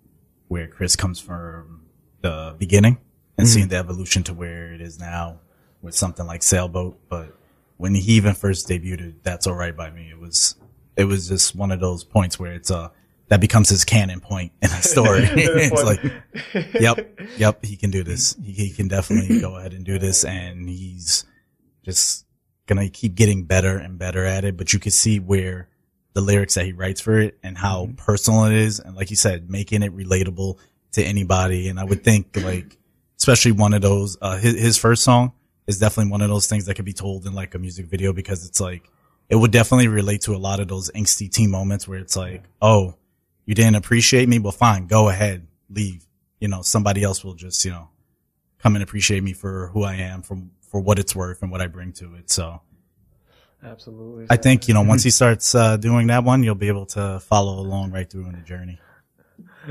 where Chris comes from the beginning and seeing the evolution to where it is now with something like Sailboat. But when he even first debuted, that's all right by me. It was it was just one of those points where it's uh that becomes his canon point in the story. it's like, yep, yep, he can do this. He, he can definitely go ahead and do this, and he's just gonna keep getting better and better at it. But you can see where the lyrics that he writes for it and how personal it is, and like you said, making it relatable to anybody. And I would think like, especially one of those, uh, his, his first song is definitely one of those things that could be told in like a music video because it's like, it would definitely relate to a lot of those angsty teen moments where it's like, oh, you didn't appreciate me? Well, fine, go ahead, leave. You know, somebody else will just, you know, come and appreciate me for who I am, from, for what it's worth and what I bring to it. So Absolutely. I think, you know, once he starts, uh, doing that one, you'll be able to follow along right through in the journey.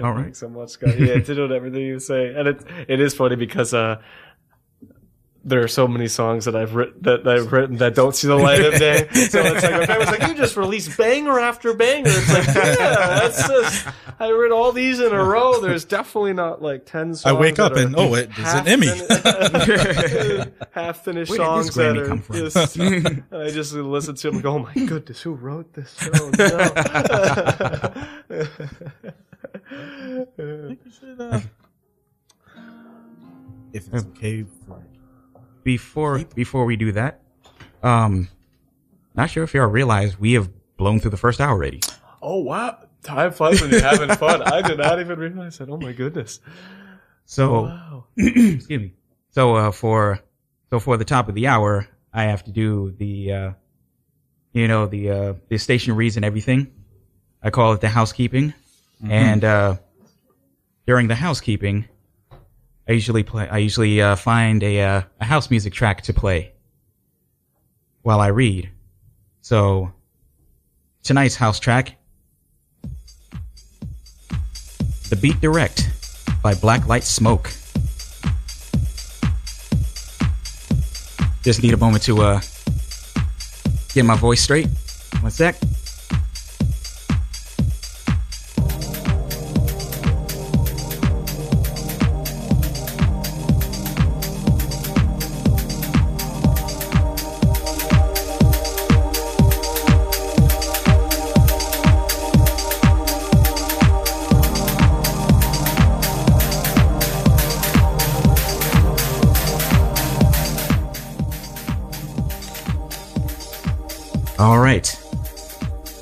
All right. Thanks so much, Scott. Yeah, to know everything you say, and it it is funny because uh, there are so many songs that I've written that I've written that don't see the light of day. So it's like my friend was like, "You just release banger after banger." It's like, yeah, that's just. I read all these in a row. There's definitely not like ten songs. I wake up and oh, it is an Emmy. fin- half finished songs that Grammy are come from? just. I just listen to them and go, "Oh my goodness, who wrote this?" Oh no. if it's okay for before before we do that, um, not sure if y'all realize we have blown through the first hour already. oh wow, time flies when you're having fun. I did not even realize that. Oh my goodness. So Wow. excuse me. So uh, for so for the top of the hour, I have to do the uh, you know the uh, the station reads and everything. I call it the housekeeping, and uh, during the housekeeping, I usually play. I usually uh, find a uh, a house music track to play while I read. So tonight's house track, "The Beat Direct" by Black Light Smoke. Just need a moment to uh get my voice straight. One sec.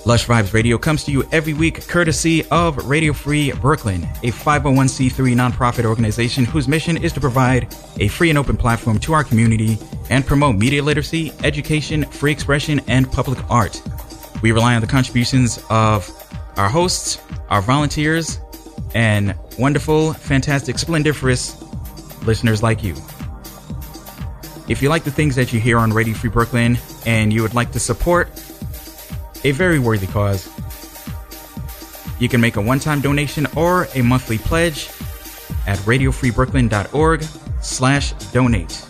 Lush Vibes Radio comes to you every week courtesy of Radio Free Brooklyn, a 501c3 nonprofit organization whose mission is to provide a free and open platform to our community and promote media literacy, education, free expression, and public art. We rely on the contributions of our hosts, our volunteers, and wonderful, fantastic, splendiferous listeners like you. If you like the things that you hear on Radio Free Brooklyn and you would like to support a very worthy cause, you can make a one-time donation or a monthly pledge at radiofreebrooklyn.org slash donate.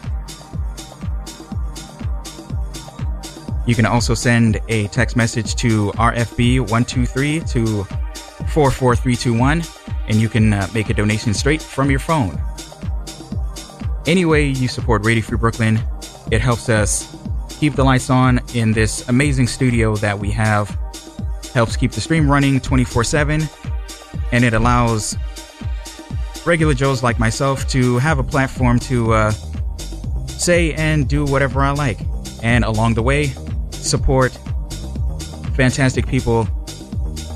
You can also send a text message to RFB123 to 44321 and you can uh, make a donation straight from your phone. Any way you support Radio Free Brooklyn, it helps us keep the lights on in this amazing studio that we have. Helps keep the stream running 24 7, and it allows regular Joes like myself to have a platform to uh, say and do whatever I like. And along the way, support fantastic people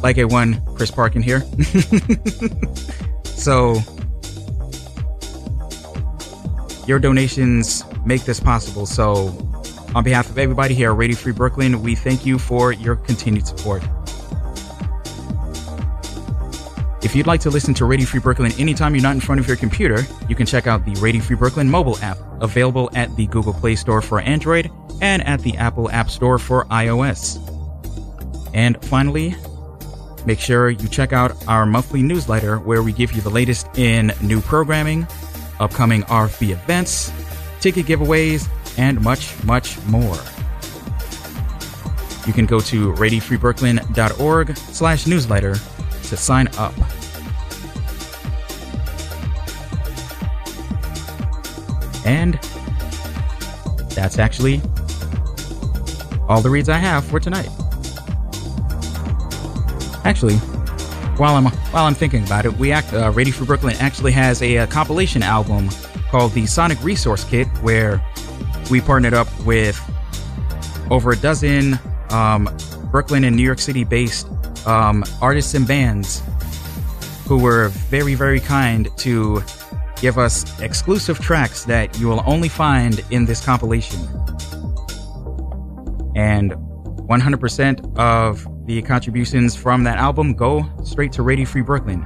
like a one Chris Parkin here. so your donations make this possible. So, on behalf of everybody here at Radio Free Brooklyn, we thank you for your continued support. If you'd like to listen to Radio Free Brooklyn anytime you're not in front of your computer, you can check out the Radio Free Brooklyn mobile app, available at the Google Play Store for Android and at the Apple App Store for iOS. And finally, make sure you check out our monthly newsletter where we give you the latest in new programming, upcoming RFB events, ticket giveaways, and much, much more. You can go to radiofreebrooklyn.org slash newsletter to sign up. And that's actually all the reads I have for tonight. Actually, while I'm while I'm thinking about it, we act uh, Radio Free Brooklyn actually has a, uh compilation album called the Sonic Resource Kit, where we partnered up with over a dozen um, Brooklyn and New York City based um, artists and bands who were very very kind to give us exclusive tracks that you will only find in this compilation. And 100% of the contributions from that album go straight to Radio Free Brooklyn.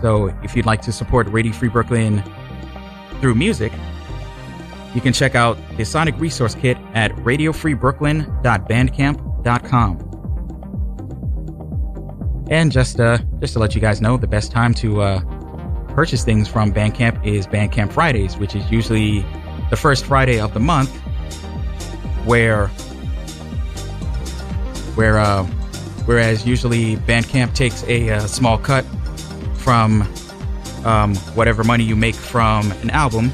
So if you'd like to support Radio Free Brooklyn through music, you can check out the Sonic Resource Kit at radiofreebrooklyn.bandcamp.com. And just uh, just to let you guys know, the best time to uh, purchase things from Bandcamp is Bandcamp Fridays, which is usually the first Friday of the month, where where uh, whereas usually Bandcamp takes a, uh small cut from um, whatever money you make from an album,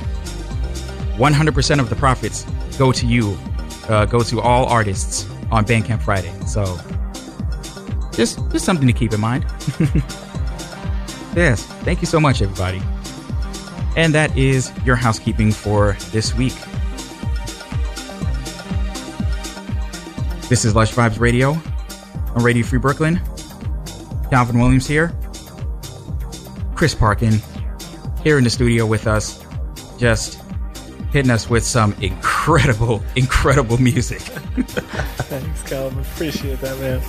100% of the profits go to you, uh, go to all artists on Bandcamp Friday. So just just something to keep in mind. yes, thank you so much, everybody. And that is your housekeeping for this week. This is Lush Vibes Radio on Radio Free Brooklyn. Calvin Williams here. Chris Parkin here in the studio with us, just hitting us with some incredible, incredible music. Thanks, Calvin. Appreciate that, man.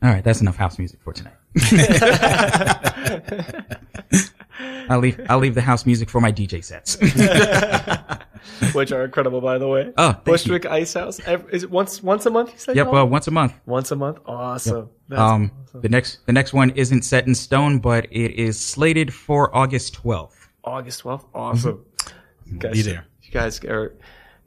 All right, that's enough house music for tonight. I'll leave. I'll leave the house music for my DJ sets. Which are incredible, by the way. Oh, thank Bushwick Ice House. Ev- Is it once once a month? You said. yep. Calvin? Well, once a month. once a month. Awesome. That's Um, awesome. the next the next one isn't set in stone, but it is slated for August twelfth. August twelfth. Awesome. You guys, Be there You guys are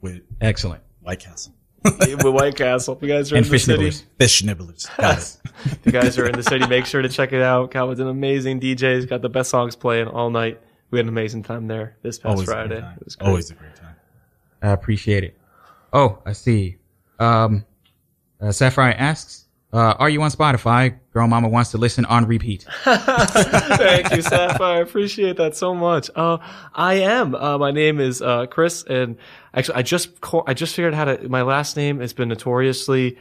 with Excellent. White Castle. with White Castle. If you guys are And in the fish city, nibblers. Fish nibblers. Got if you guys are in the city, make sure to check it out. Calvin's an amazing DJ. He's got the best songs playing all night. We had an amazing time there this past Always Friday. great. It was great. Always a great time. I appreciate it. Oh, I see. Um, uh, Sapphire asks, uh, "Are you on Spotify? Girl, Mama wants to listen on repeat." Thank you, Sapphire. I appreciate that so much. Uh, I am. Uh, my name is uh, Chris, and actually, I just co- I just figured out how to. My last name has been notoriously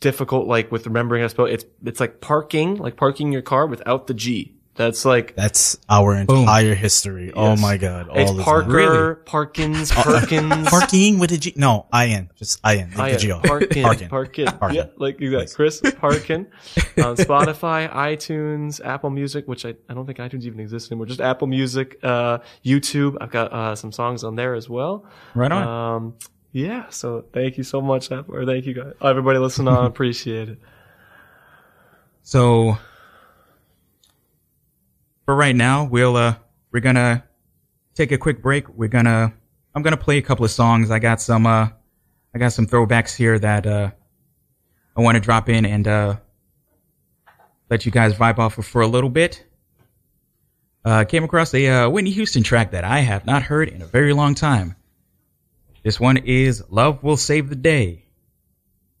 difficult, like with remembering how to spell. it. It's it's like parking, like parking your car without the G. That's like That's our entire history. Oh my god. All it's the Parker, time. Really? Parkins, Perkins. Parking with a G. No, I-N. Just I-N. Like the am G off. Parkin, Parkin. Parkin, Parkin. Yeah, like you got Chris Parkin on Spotify, iTunes, Apple Music, which I, I don't think iTunes even exists anymore. Just Apple Music, uh, YouTube. I've got uh, some songs on there as well. Right on. Um, yeah. So thank you so much, Apple, or thank you guys, everybody listening on. Appreciate it. So for right now, we'll uh we're gonna take a quick break. We're gonna I'm gonna play a couple of songs. I got some uh I got some throwbacks here that uh I want to drop in and uh let you guys vibe off of for a little bit. Uh came across a uh, Whitney Houston track that I have not heard in a very long time. This one is Love Will Save the Day.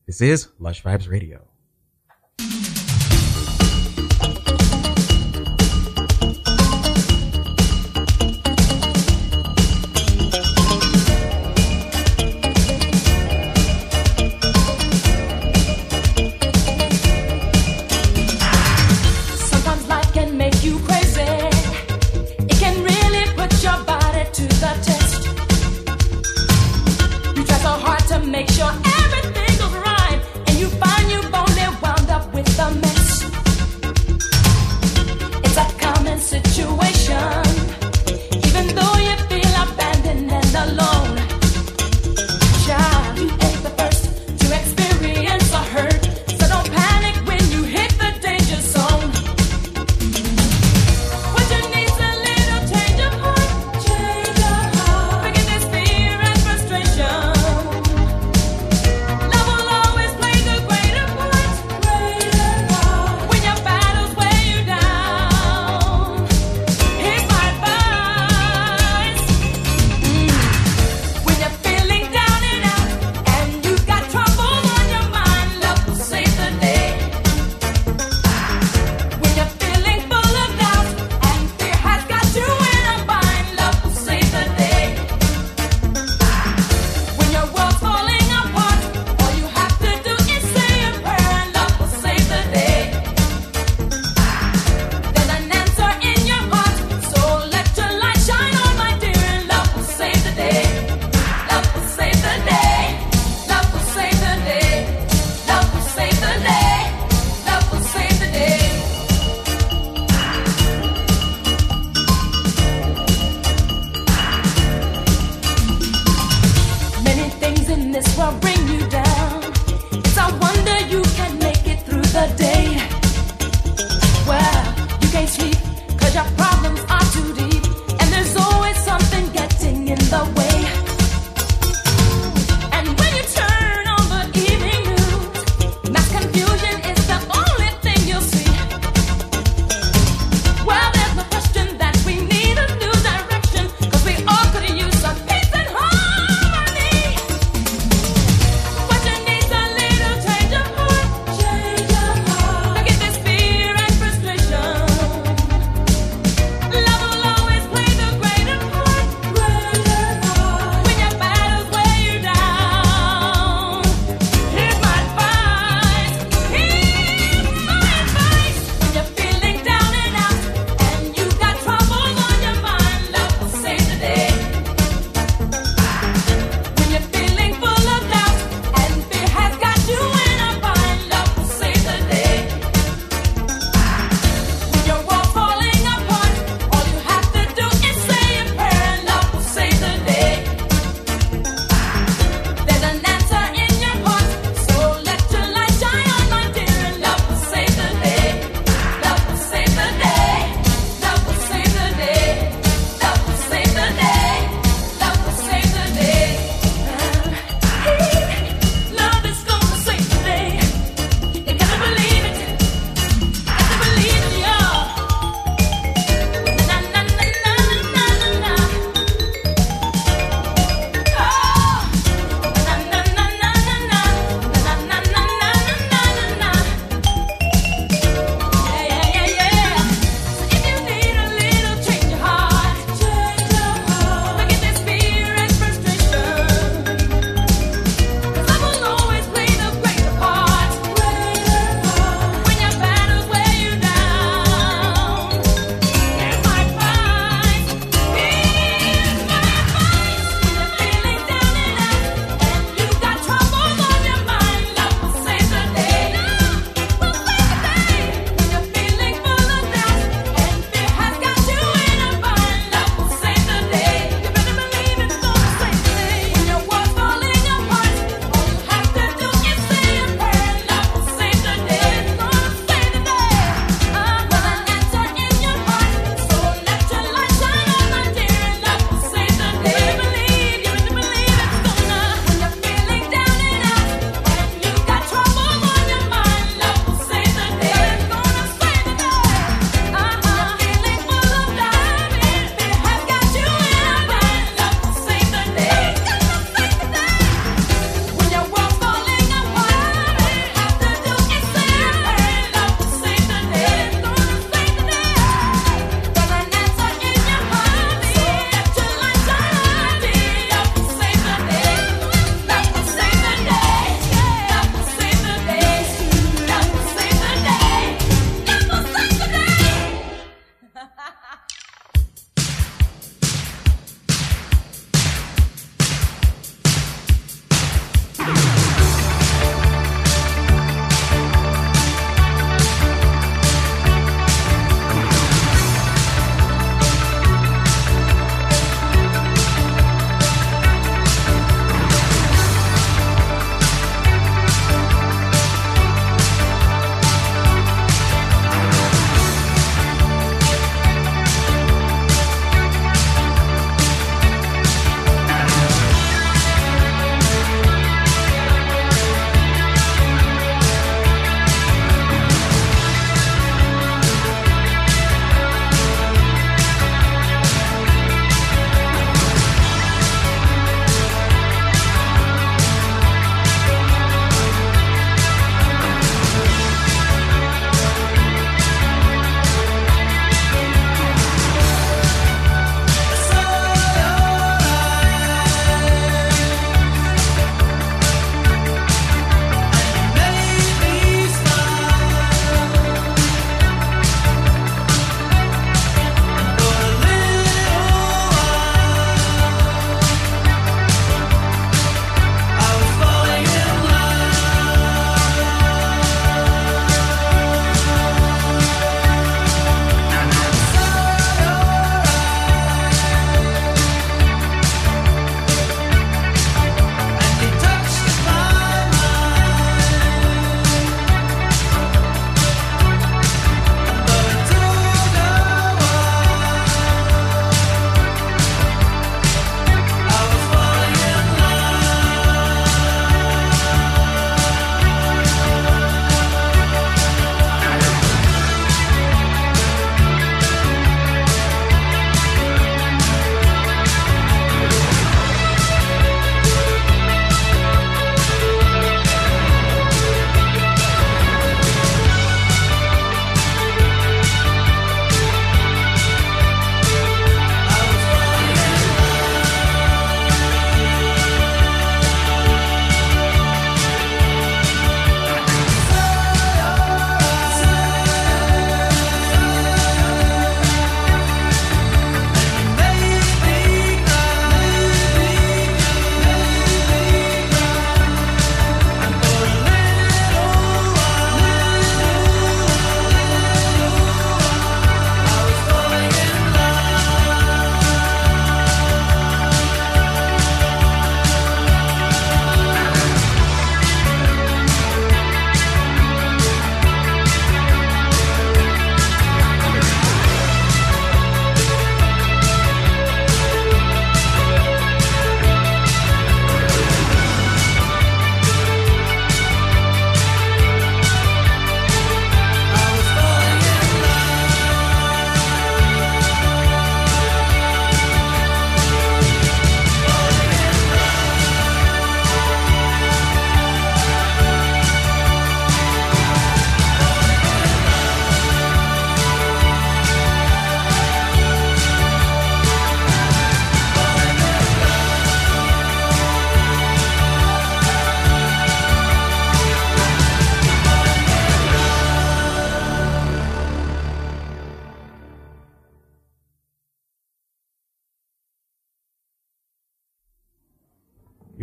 This is Lush Vibes Radio.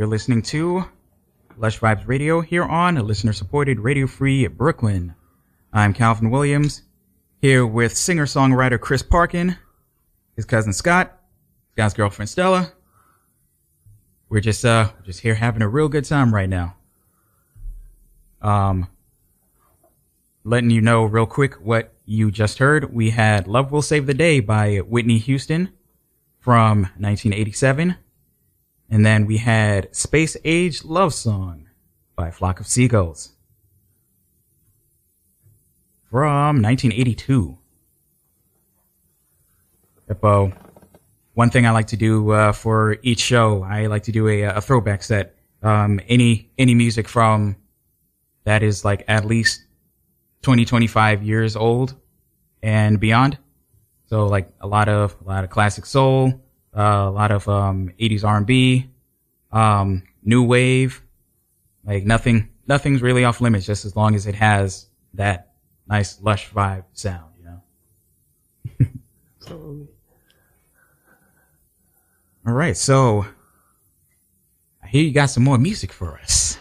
You're listening to Lush Vibes Radio here on listener supported Radio Free Brooklyn. I'm Calvin Williams here with singer songwriter Chris Parkin, his cousin Scott, Scott's girlfriend Stella. We're just uh just here having a real good time right now. Um letting you know real quick what you just heard. We had Love Will Save the Day by Whitney Houston from 1987. And then we had Space Age Love Song by Flock of Seagulls from 1982. Hippo. One thing I like to do uh, for each show, I like to do a, a throwback set. Um, any any music from that is like at least 20, 25 years old and beyond. So like a lot of a lot of classic soul, uh, a lot of um, 80s R&B, um, new wave. Like nothing nothing's really off limits just as long as it has that nice lush vibe sound, you know. So, All right, so I hear you got some more music for us.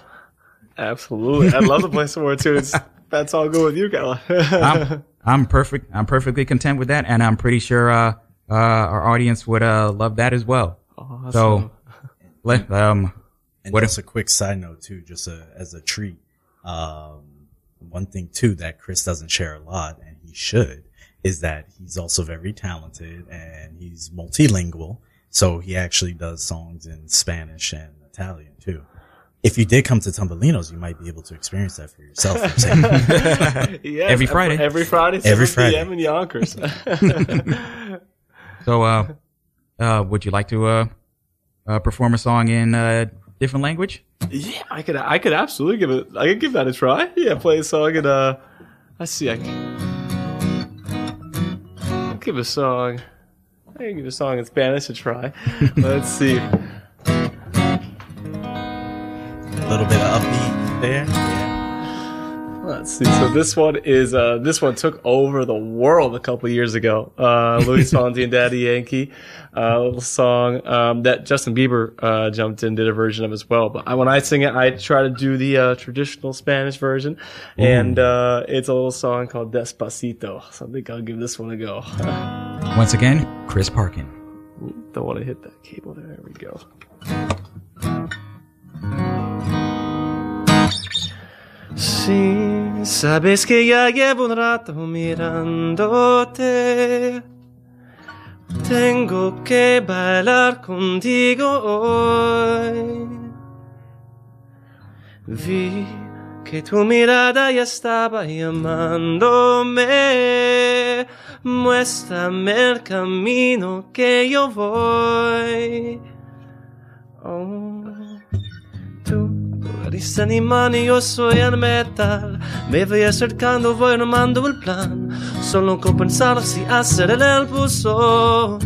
absolutely. I'd love to play some more tunes. That's all good with you, Gal. I'm, I'm perfect. I'm perfectly content with that, and I'm pretty sure uh, uh, our audience would uh, love that as well. Awesome. So, let um, And What just a quick side note too, just a, as a treat. Um, one thing too that Chris doesn't share a lot, and he should, is that he's also very talented and he's multilingual. So he actually does songs in Spanish and Italian too. If you did come to Tumbalinos, you might be able to experience that for yourself. for. Yes, Every Friday. Every Friday, Every Friday. p.m. in Yonkers. so uh, uh, would you like to uh, uh, perform a song in uh, different language? yeah, I could, I could absolutely give it, I could give that a try. Yeah, play a song in, uh, let's see, I can, I'll give a song, I can give a song in Spanish a try. let's see. a little bit of upbeat there. See. So this one is uh, this one took over the world a couple years ago. Uh, Luis Fonsi and Daddy Yankee, uh, little song um, that Justin Bieber uh, jumped in did a version of as well. But I, when I sing it, I try to do the uh, traditional Spanish version, and uh, it's a little song called Despacito. So I think I'll give this one a go. Once again, Chris Parkin. Don't want to hit that cable there. There we go. Sí, sabes que ya llevo un rato mirándote. Tengo que bailar contigo hoy. Vi que tu mirada ya estaba llamándome. Muéstrame el camino que yo voy. Oh, eres el imán y yo soy el metal. Me voy acercando, voy armando el plan. Solo con pensar si hacer el impulso.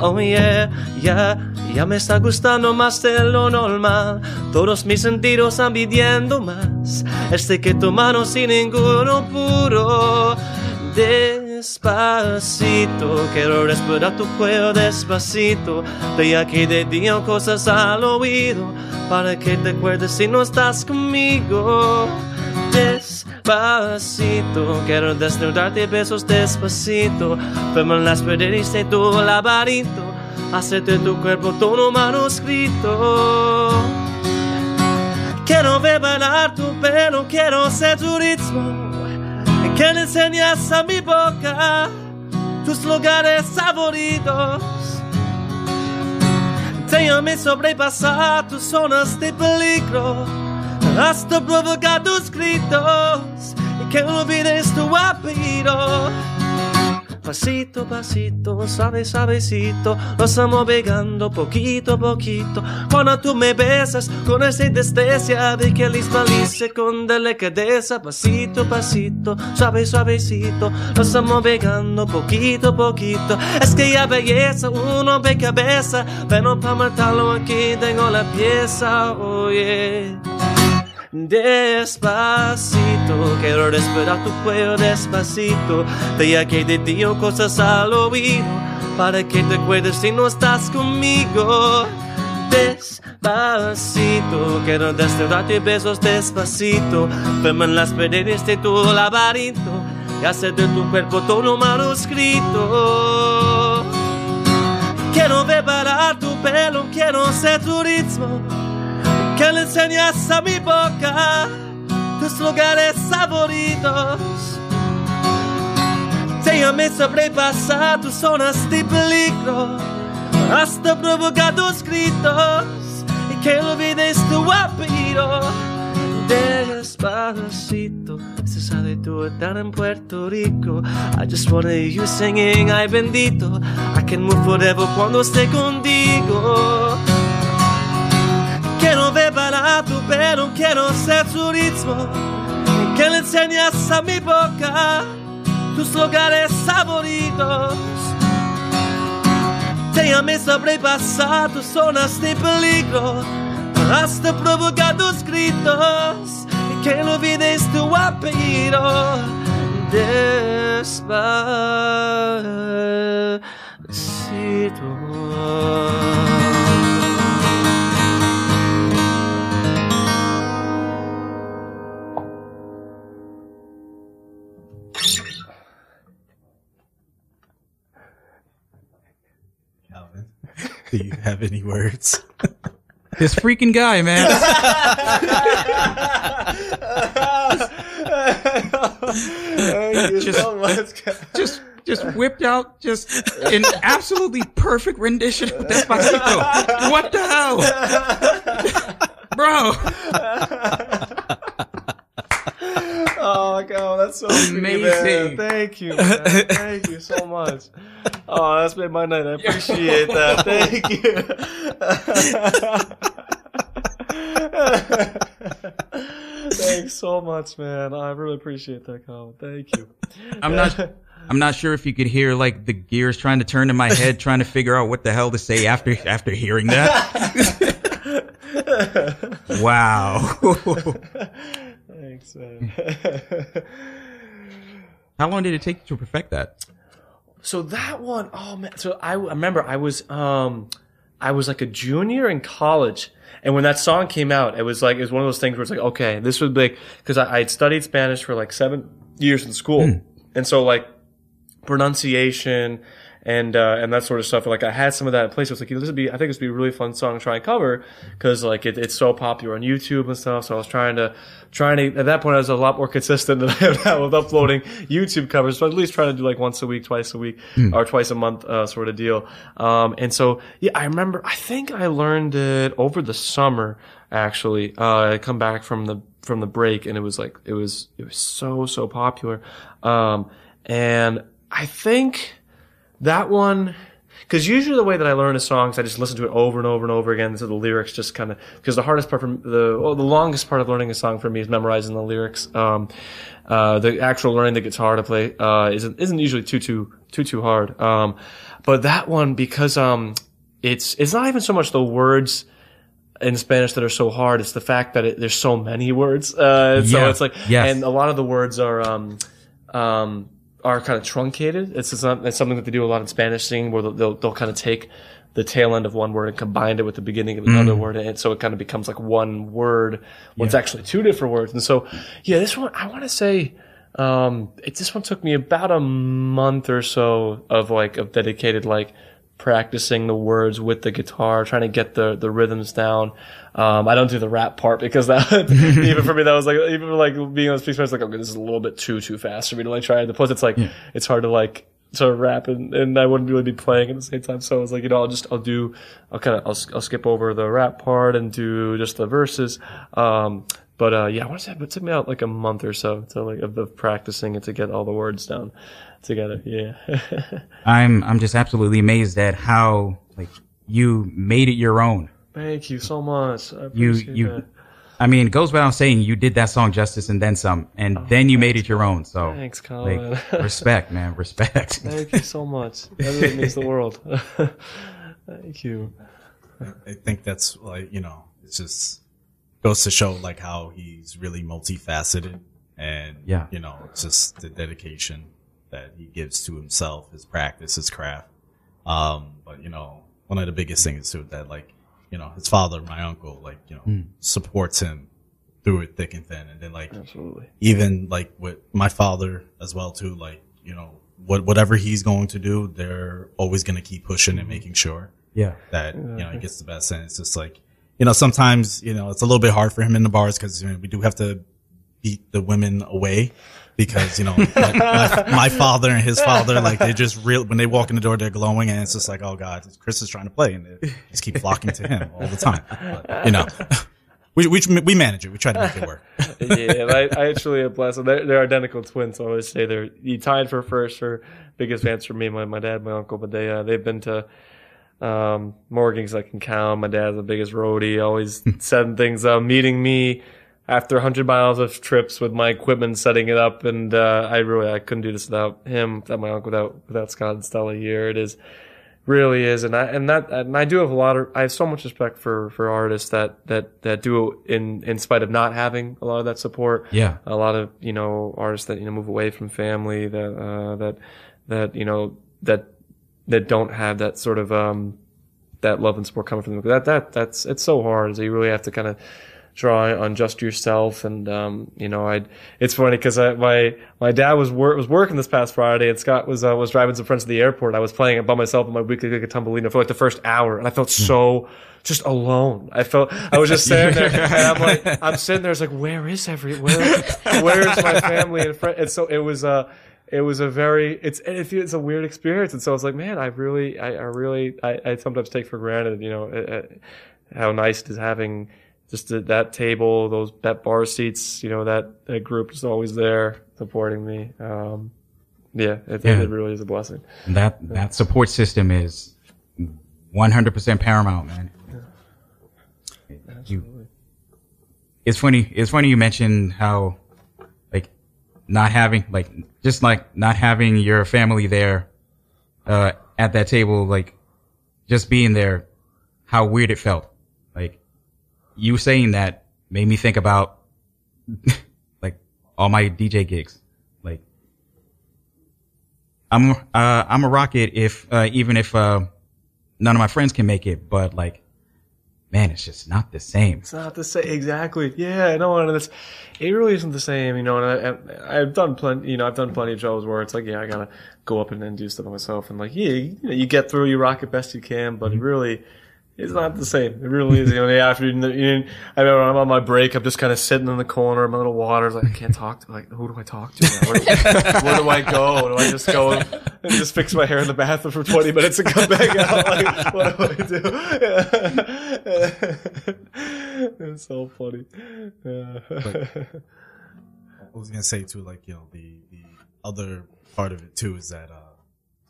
Oh yeah, ya, ya me está gustando más de lo normal. Todos mis sentidos están pidiendo más. Este que tu mano sin ninguno puro. Despacito, quiero respirar tu cuello despacito. De aquí te digo cosas al oído. Para que te acuerdes si no estás conmigo. Despacito, quiero desnudarte besos despacito. Firma las paredes de tu laberinto. Hacerte tu cuerpo todo manuscrito. Quiero ver bailar tu pelo, quiero ser tu ritmo. Que le enseñas a mi boca tus lugares favoritos. Déjame sobrepasar tus zonas de peligro hasta provocar gritos y que olvides tu apellido. Pasito, pasito, suave, suavecito, nos estamos pegando poquito a poquito. Cuando tú me besas con esa indestesia de que lice con delicadeza, pasito, pasito, suave, suavecito, nos estamos pegando poquito a poquito. Es que ya belleza, uno ve cabeza, pero para matarlo aquí tengo la pieza, oye. Despacito, quiero respirar tu cuello despacito. De que te digo cosas al oído, para que te acuerdes si no estás conmigo. Despacito. Quiero darte besos despacito. Verme en las paredes de tu laberinto y hacer de tu cuerpo todo manuscrito. Quiero preparar tu pelo, quiero ser tu ritmo. Que le enseñas a mi boca tus lugares favoritos. Déjame sobrepasar tus zonas de peligro hasta provocar tus gritos y que olvides tu apellido. Despacito, se sabe tú estar en Puerto Rico. I just wanna hear you singing, ay bendito. I can move forever cuando esté contigo. Quiero ver para tu pelo, quiero ser tu ritmo. Que le enseñas a mi boca tus lugares favoritos. Déjame sobrepasar tus zonas de peligro hasta provocar tus gritos y que no olvides tu apellido. Despacito. Do you have any words? This freaking guy, man. Just- so much. guys. just just whipped out just an absolutely perfect rendition of Despacito. What the hell? Bro. Oh my god, that's so sweet, Amazing. man. Thank you, man. Thank you so much. Oh, that's made my night. I appreciate that. Thank you. Thanks so much, man. I really appreciate that comment. Thank you. I'm not I'm not sure if you could hear like the gears trying to turn in my head trying to figure out what the hell to say after after hearing that. wow. Thanks, man. How long did it take you to perfect that? So that one, oh man. So I I remember I was um I was like a junior in college, and when that song came out, it was like it was one of those things where it's like okay, this would be because I, I had studied Spanish for like seven years in school, and so like pronunciation and uh, and that sort of stuff. Like I had some of that in place. I was like, this would be, I think this would be a really fun song to try and cover because like it, it's so popular on YouTube and stuff. So I was trying to trying to at that point I was a lot more consistent than I am now with uploading YouTube covers. So at least trying to do like once a week, twice a week, or twice a month uh, sort of deal. Um, and so yeah, I remember. I think I learned it over the summer. Actually, uh, I come back from the from the break and it was like it was it was so so popular. Um, and I think that one because usually the way that I learn a song is I just listen to it over and over and over again. So the lyrics just kind of because the hardest part from the well, the longest part of learning a song for me is memorizing the lyrics. Um, uh, the actual learning the guitar to play uh, isn't isn't usually too too too too hard. Um, but that one because um, it's it's not even so much the words in Spanish that are so hard. It's the fact that it, there's so many words. Uh, so Yeah. it's like, Yes. and a lot of the words are, um, um, are kind of truncated. It's, it's not, it's something that they do a lot in Spanish singing where they'll, they'll, they'll kind of take the tail end of one word and combine it with the beginning of another word. And so it kind of becomes like one word when it's actually two different words. And so, yeah, this one, I want to say, um, it, this one took me about a month or so of like, of dedicated, like, practicing the words with the guitar, trying to get the the rhythms down. Um, I don't do the rap part because that even for me that was like even like being on speak was like okay this is a little bit too too fast for me to like try. The plus it's like it's hard to like to rap and, and I wouldn't really be playing at the same time. So I was like you know I'll just I'll do I'll kind of I'll, I'll skip over the rap part and do just the verses. Um, but uh, yeah, I want to say it took me out like a month or so to like of, of practicing it to get all the words down together. Yeah. I'm I'm just absolutely amazed at how like you made it your own. Thank you so much. I You you that. I mean, it goes without saying you did that song justice and then some, and oh, then you made it your own. So Thanks, Colin. like respect, man, respect. Thank you so much. That really means the world. Thank you. I think that's like you know, it's just goes to show like how he's really multifaceted, and Yeah. you know, it's just the dedication that he gives to himself, his practice, his craft. Um, but you know, one of the biggest things too that like you know, his father, my uncle, like, you know, supports him through it thick and thin. And then like, Absolutely. even like with my father as well too, like, you know, what, whatever he's going to do, they're always going to keep pushing and making sure Yeah. that, you know, he gets the best. And it's just like, you know, sometimes, you know, it's a little bit hard for him in the bars because you know, we do have to beat the women away because, you know, my, my, my father and his father, like they just real, when they walk in the door, they're glowing and it's just like, oh God, Chris is trying to play and they just keep flocking to him all the time. But, you know, we, we, we manage it. We try to make it work. yeah, I, I actually am blessed. They're, they're identical twins, so I always say they're you tied for first for biggest fans for me, my, my dad, my uncle. But they uh, they've been to um, more gigs I can count. My dad's the biggest roadie, always setting things up, meeting me after 100 miles of trips with my equipment, setting it up, and uh, I really I couldn't do this without him, without my uncle, without without Scott and Stella here. It is really is and I and that and I do have a lot of I have so much respect for for artists that that that do it in in spite of not having a lot of that support Yeah. a lot of you know artists that you know move away from family that uh that that you know that that don't have that sort of um that love and support coming from them that that that's it's so hard so you really have to kind of try on just yourself and um you know i it's funny because my my dad was wor- was working this past friday and scott was uh, was driving some friends to the airport. I was playing it by myself in my weekly gig at tumbleino for like the first hour and i felt so just alone. I felt i was just sitting there and i'm like i'm sitting there it's like where is every where where's my family and friends? And so it was uh it was a very it's it's a weird experience. And so i was like man i really i, I really I, I sometimes take for granted you know uh, uh, how nice it is having just the, that table, those that bar seats, you know, that, that group is always there supporting me. Um, yeah, it, Yeah. it really is a blessing. And that that support system is 100% paramount, man. You, it's funny. It's funny you mentioned how, like, not having, like, just like not having your family there, uh, at that table, like, just being there, how weird it felt. You saying that made me think about, like, all my DJ gigs. Like, I'm uh I'm a rocket if uh even if uh none of my friends can make it, but like man, it's just not the same. It's not the same. Exactly. Yeah, I know. And it's, it really isn't the same, you know, and I, I've done plenty, you know, I've done plenty of shows where it's like, yeah, I gotta go up and, and do stuff on myself. And like, yeah, you, know, you get through, you rock it best you can, but it really, it's not the same. It really is. You know, after, you know, I remember I'm on my break, I'm just kind of sitting in the corner, my little water, like, I can't talk to, like, who do I talk to? Where, where do I go? Do I just go and just fix my hair in the bathroom for 20 minutes and come back out? Like, what do I do? it's so funny. Yeah. I was gonna say too, like you know, the the other part of it too is that uh,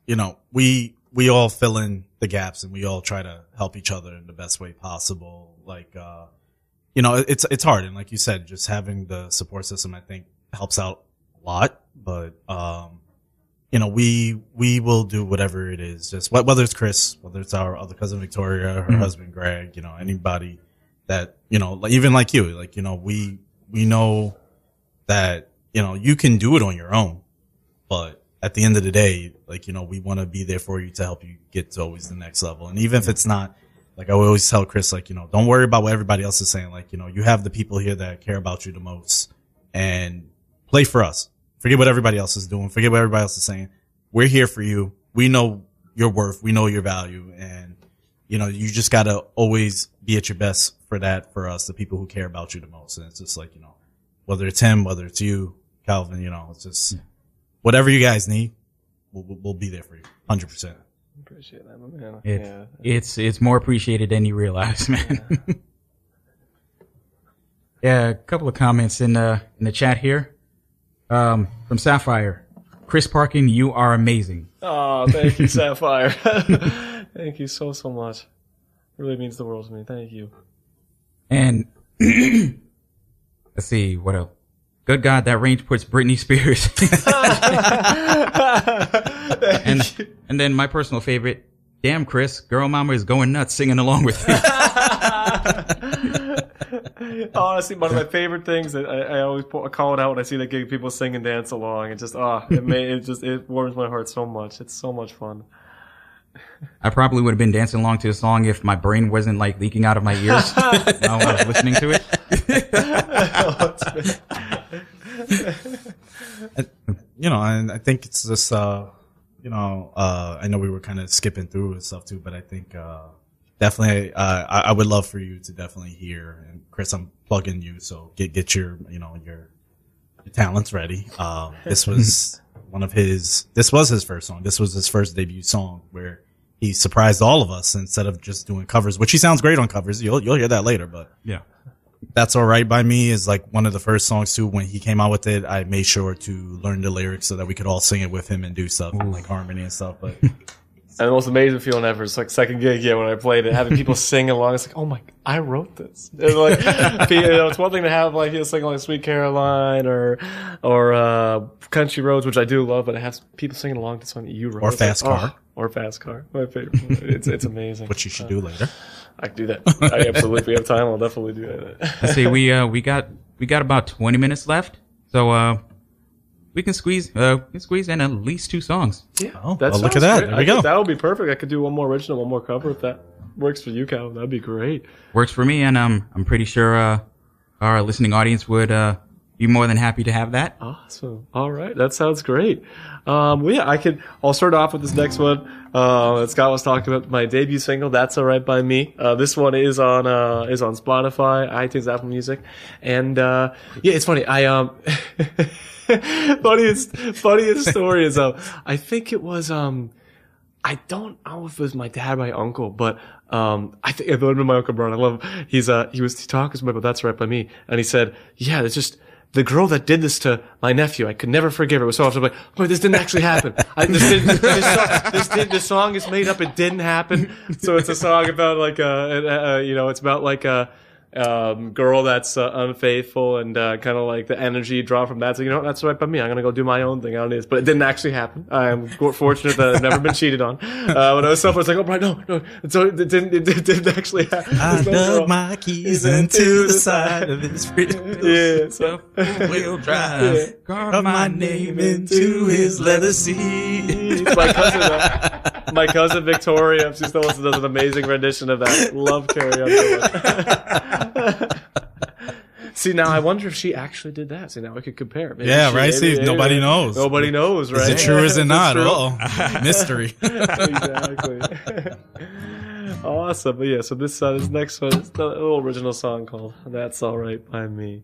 you know, we we all fill in the gaps and we all try to help each other in the best way possible. Like, uh, you know, it's it's hard, and like you said, just having the support system, I think, helps out a lot. But um, you know, we we will do whatever it is, just whether it's Chris, whether it's our other cousin Victoria, her husband Greg, you know, anybody that you know, like, even like you, like you know, we we know that you know you can do it on your own, but at the end of the day, like you know, we want to be there for you to help you get to always the next level. And even if it's not, like I always tell Chris, like you know, don't worry about what everybody else is saying. Like you know, you have the people here that care about you the most, and play for us. Forget what everybody else is doing. Forget what everybody else is saying. We're here for you. We know your worth. We know your value, and you know, you just gotta always be at your best for that for us, the people who care about you the most. And it's just like you know, whether it's him, whether it's you, Calvin, you know, it's just whatever you guys need, we'll, we'll- we'll be there for you, hundred percent. Appreciate that, man. It's yeah. it's it's more appreciated than you realize, man. yeah, a couple of comments in the in the chat here. Um, from Sapphire, Chris Parkin, you are amazing. Oh, thank you, Sapphire. thank you so, so much. Really means the world to me. Thank you. And let's see what else. Good God, that range puts Britney Spears. and and then my personal favorite, damn Chris, girl mama is going nuts singing along with you. Honestly, one of my favorite things that I, I always po- call it out when I see that gig, people sing and dance along. It just, ah, it may, it just, it warms my heart so much. It's so much fun. I probably would have been dancing along to the song if my brain wasn't like leaking out of my ears while I was listening to it. you know, and I think it's just, uh, you know, uh, I know we were kind of skipping through and stuff too, but I think, uh, definitely, uh, I, I would love for you to definitely hear, and Chris, I'm plugging you, so get, get your, you know, your, your talents ready. Um, this was one of his, this was his first song. This was his first debut song where he surprised all of us instead of just doing covers, which he sounds great on covers. You'll, you'll hear that later, but Yeah. that's all right by me is like one of the first songs too. When he came out with it, I made sure to learn the lyrics so that we could all sing it with him and do stuff like harmony and stuff. But And the most amazing feeling ever is like second gig, yeah, when I played it, having people sing along. It's like, oh my, I wrote this. And like, you know, it's one thing to have like you sing like Sweet Caroline or or uh, Country Roads, which I do love, but it has people singing along to something that you wrote. Or It's like, Fast Car. oh, or Fast Car. My favorite. It's it's amazing. what you should do later. I can do that. I absolutely. If we have time, I'll definitely do that. Let's see, we uh we got we got about twenty minutes left, so uh we can squeeze uh we can squeeze in at least two songs. Yeah, Oh, that well, look at that. great. There we I go. That would be perfect. I could do one more original, one more cover if that works for you, Cal. That'd be great. Works for me, and um I'm pretty sure uh our listening audience would uh be more than happy to have that. Awesome. All right, that sounds great. Um, well, yeah, I could. I'll start off with this next one. Uh, Scott was talking about my debut single. That's all right by me. Uh, this one is on uh, is on Spotify, iTunes, Apple Music, and uh, yeah, it's funny. I um, funniest funniest story is um, I think it was um. I don't know if it was my dad or my uncle, but um, I think it would have been my uncle Brian. I love him. He's uh, he was talking to me about that's right by me, and he said, "Yeah, it's just the girl that did this to my nephew. I could never forgive her. It was so often like, but this didn't actually happen. I, this, did, this, song, this, did, this song is made up. It didn't happen. So it's a song about like uh, uh, uh you know, it's about like a." Um, girl that's uh, unfaithful and uh, kind of like the energy you draw from that. So you know what? that's right by me. I'm gonna go do my own thing. I don't need this, but it didn't actually happen. I am fortunate that I've never been cheated on. Uh, when I was self, I was like, oh, Brian, no, no. So it didn't, it didn't, it didn't actually happen. I no dug girl. my keys into the side of his freedom. Yeah, so Wheel drive, carve my name into his leather seat. It's my cousin, uh, my cousin Victoria. She still does an amazing rendition of that. Love Carrie Underwood. See now, I wonder if she actually did that. See now, we could compare. Maybe Yeah, she- right? See, nobody knows. Nobody knows, right? Is it true or is it not? Oh, mystery. exactly. awesome. But yeah, so this uh, this next one is a little original song called "That's All Right by Me."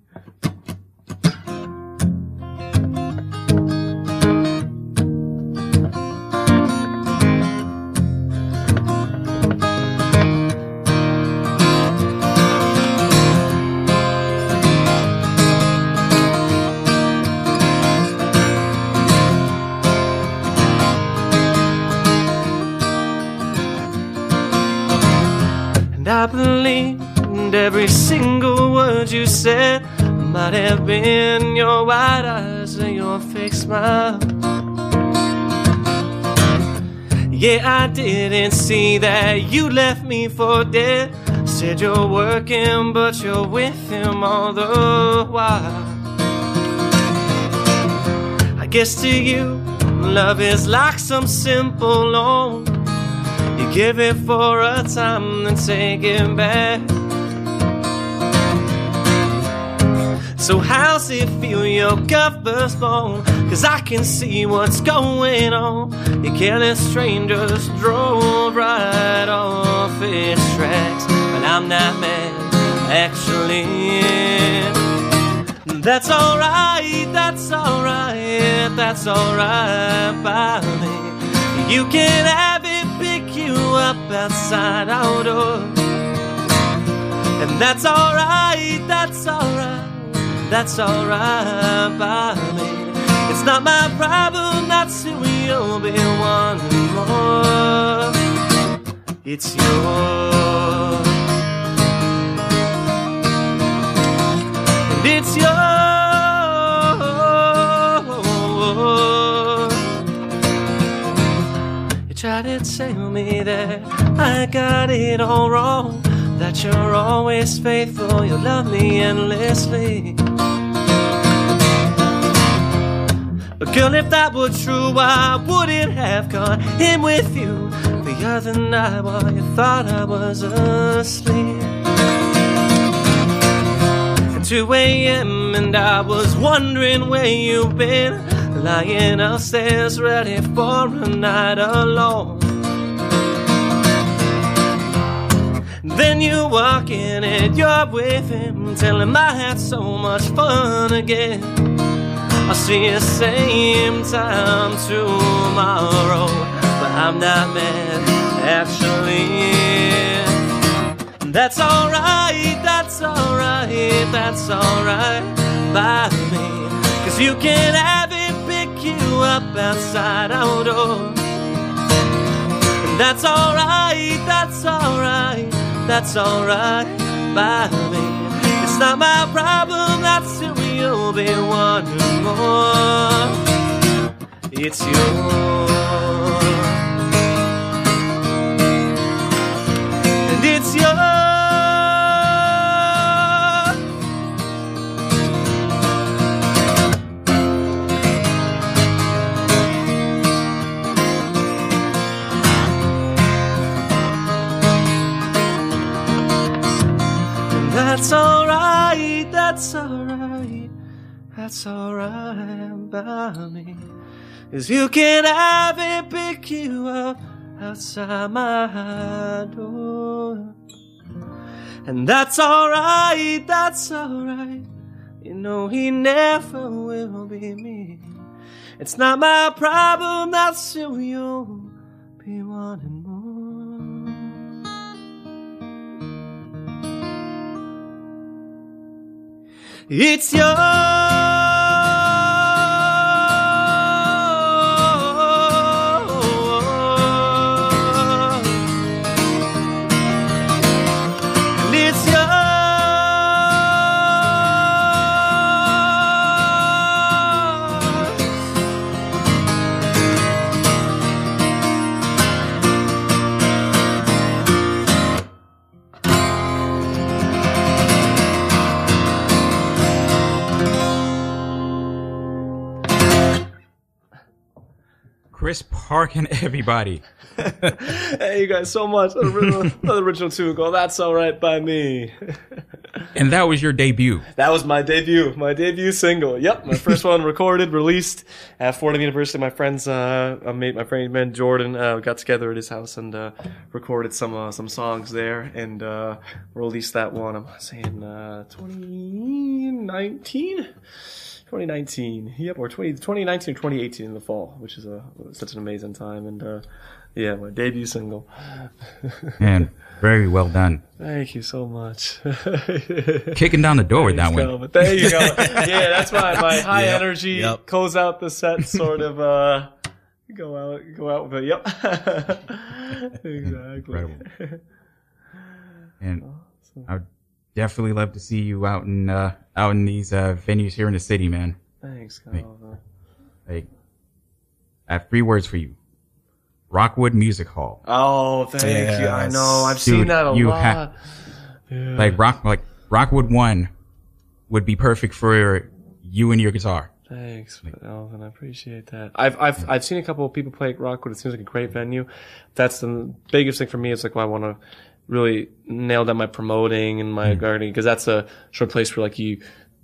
Might have been your wide eyes and your fake smile. Yeah, I didn't see that you left me for dead. Said you're working, but you're with him all the while. I guess to you, love is like some simple loan. You give it for a time, then take it back. So how's it feel your gut burst bone? Cause I can see what's going on. You careless strangers drove right off its tracks. But I'm not mad, actually. That's alright, that's alright, that's alright by me. You can have it, pick you up outside our door. And that's alright, that's alright, that's alright by me. It's not my problem, that's who you'll be one more. It's yours. And it's yours. You try to tell me that I got it all wrong. That you're always faithful, you love me endlessly. Girl, if that were true, I wouldn't have gone in with you. the other night while you thought I was asleep. At 2 a.m. and I was wondering where you've been. Lying upstairs ready for a night alone. Then you walk in and you're with him, tell him I had so much fun again. I'll see you same time tomorrow, but I'm not mad actually. That's alright, that's alright, that's alright by me. Cause you can have it pick you up outside our door. That's alright, that's alright, that's alright by me. It's not my problem, that's who you'll be wanting more. It's yours. And it's yours. And that's alright, that's alright, that's alright by me. Cause you can have it pick you up outside my door. And that's alright, that's alright. You know he never will be me. It's not my problem, that's who you'll be wanting more. It's yours. Parkin everybody. Hey, you guys, so much. Another original, another original tune called That's Alright by Me. And that was your debut. That was my debut, my debut single. Yep, my first one recorded, released at Fordham University. My friends, uh, I made my friend man Jordan, uh, got together at his house and uh, recorded some uh, some songs there, and uh, released that one. I'm saying uh, 2019. 2019, yep, or 20, 2019 or 2018 in the fall, which is a such an amazing time, and uh, yeah, my debut single. And very well done. Thank you so much. Kicking down the door with that Thanks, one. Calvin. There you go. yeah, that's my my high Yep, energy yep. close out the set sort of uh go out go out with it. Yep. exactly. Incredible. And I would definitely love to see you out in uh, out in these uh, venues here in the city, man. Thanks, Calvin. Like, I have three words for you: Rockwood Music Hall. Oh, thank you. I know. I've Dude, seen that a you lot. ha- Like rock, like Rockwood One would be perfect for you and your guitar. Thanks, Alvin. I appreciate that. I've I've I've seen a couple of people play at Rockwood. It seems like a great venue. That's the biggest thing for me. It's like well, I want to really nail down my promoting and my gardening because that's a sort of place where like you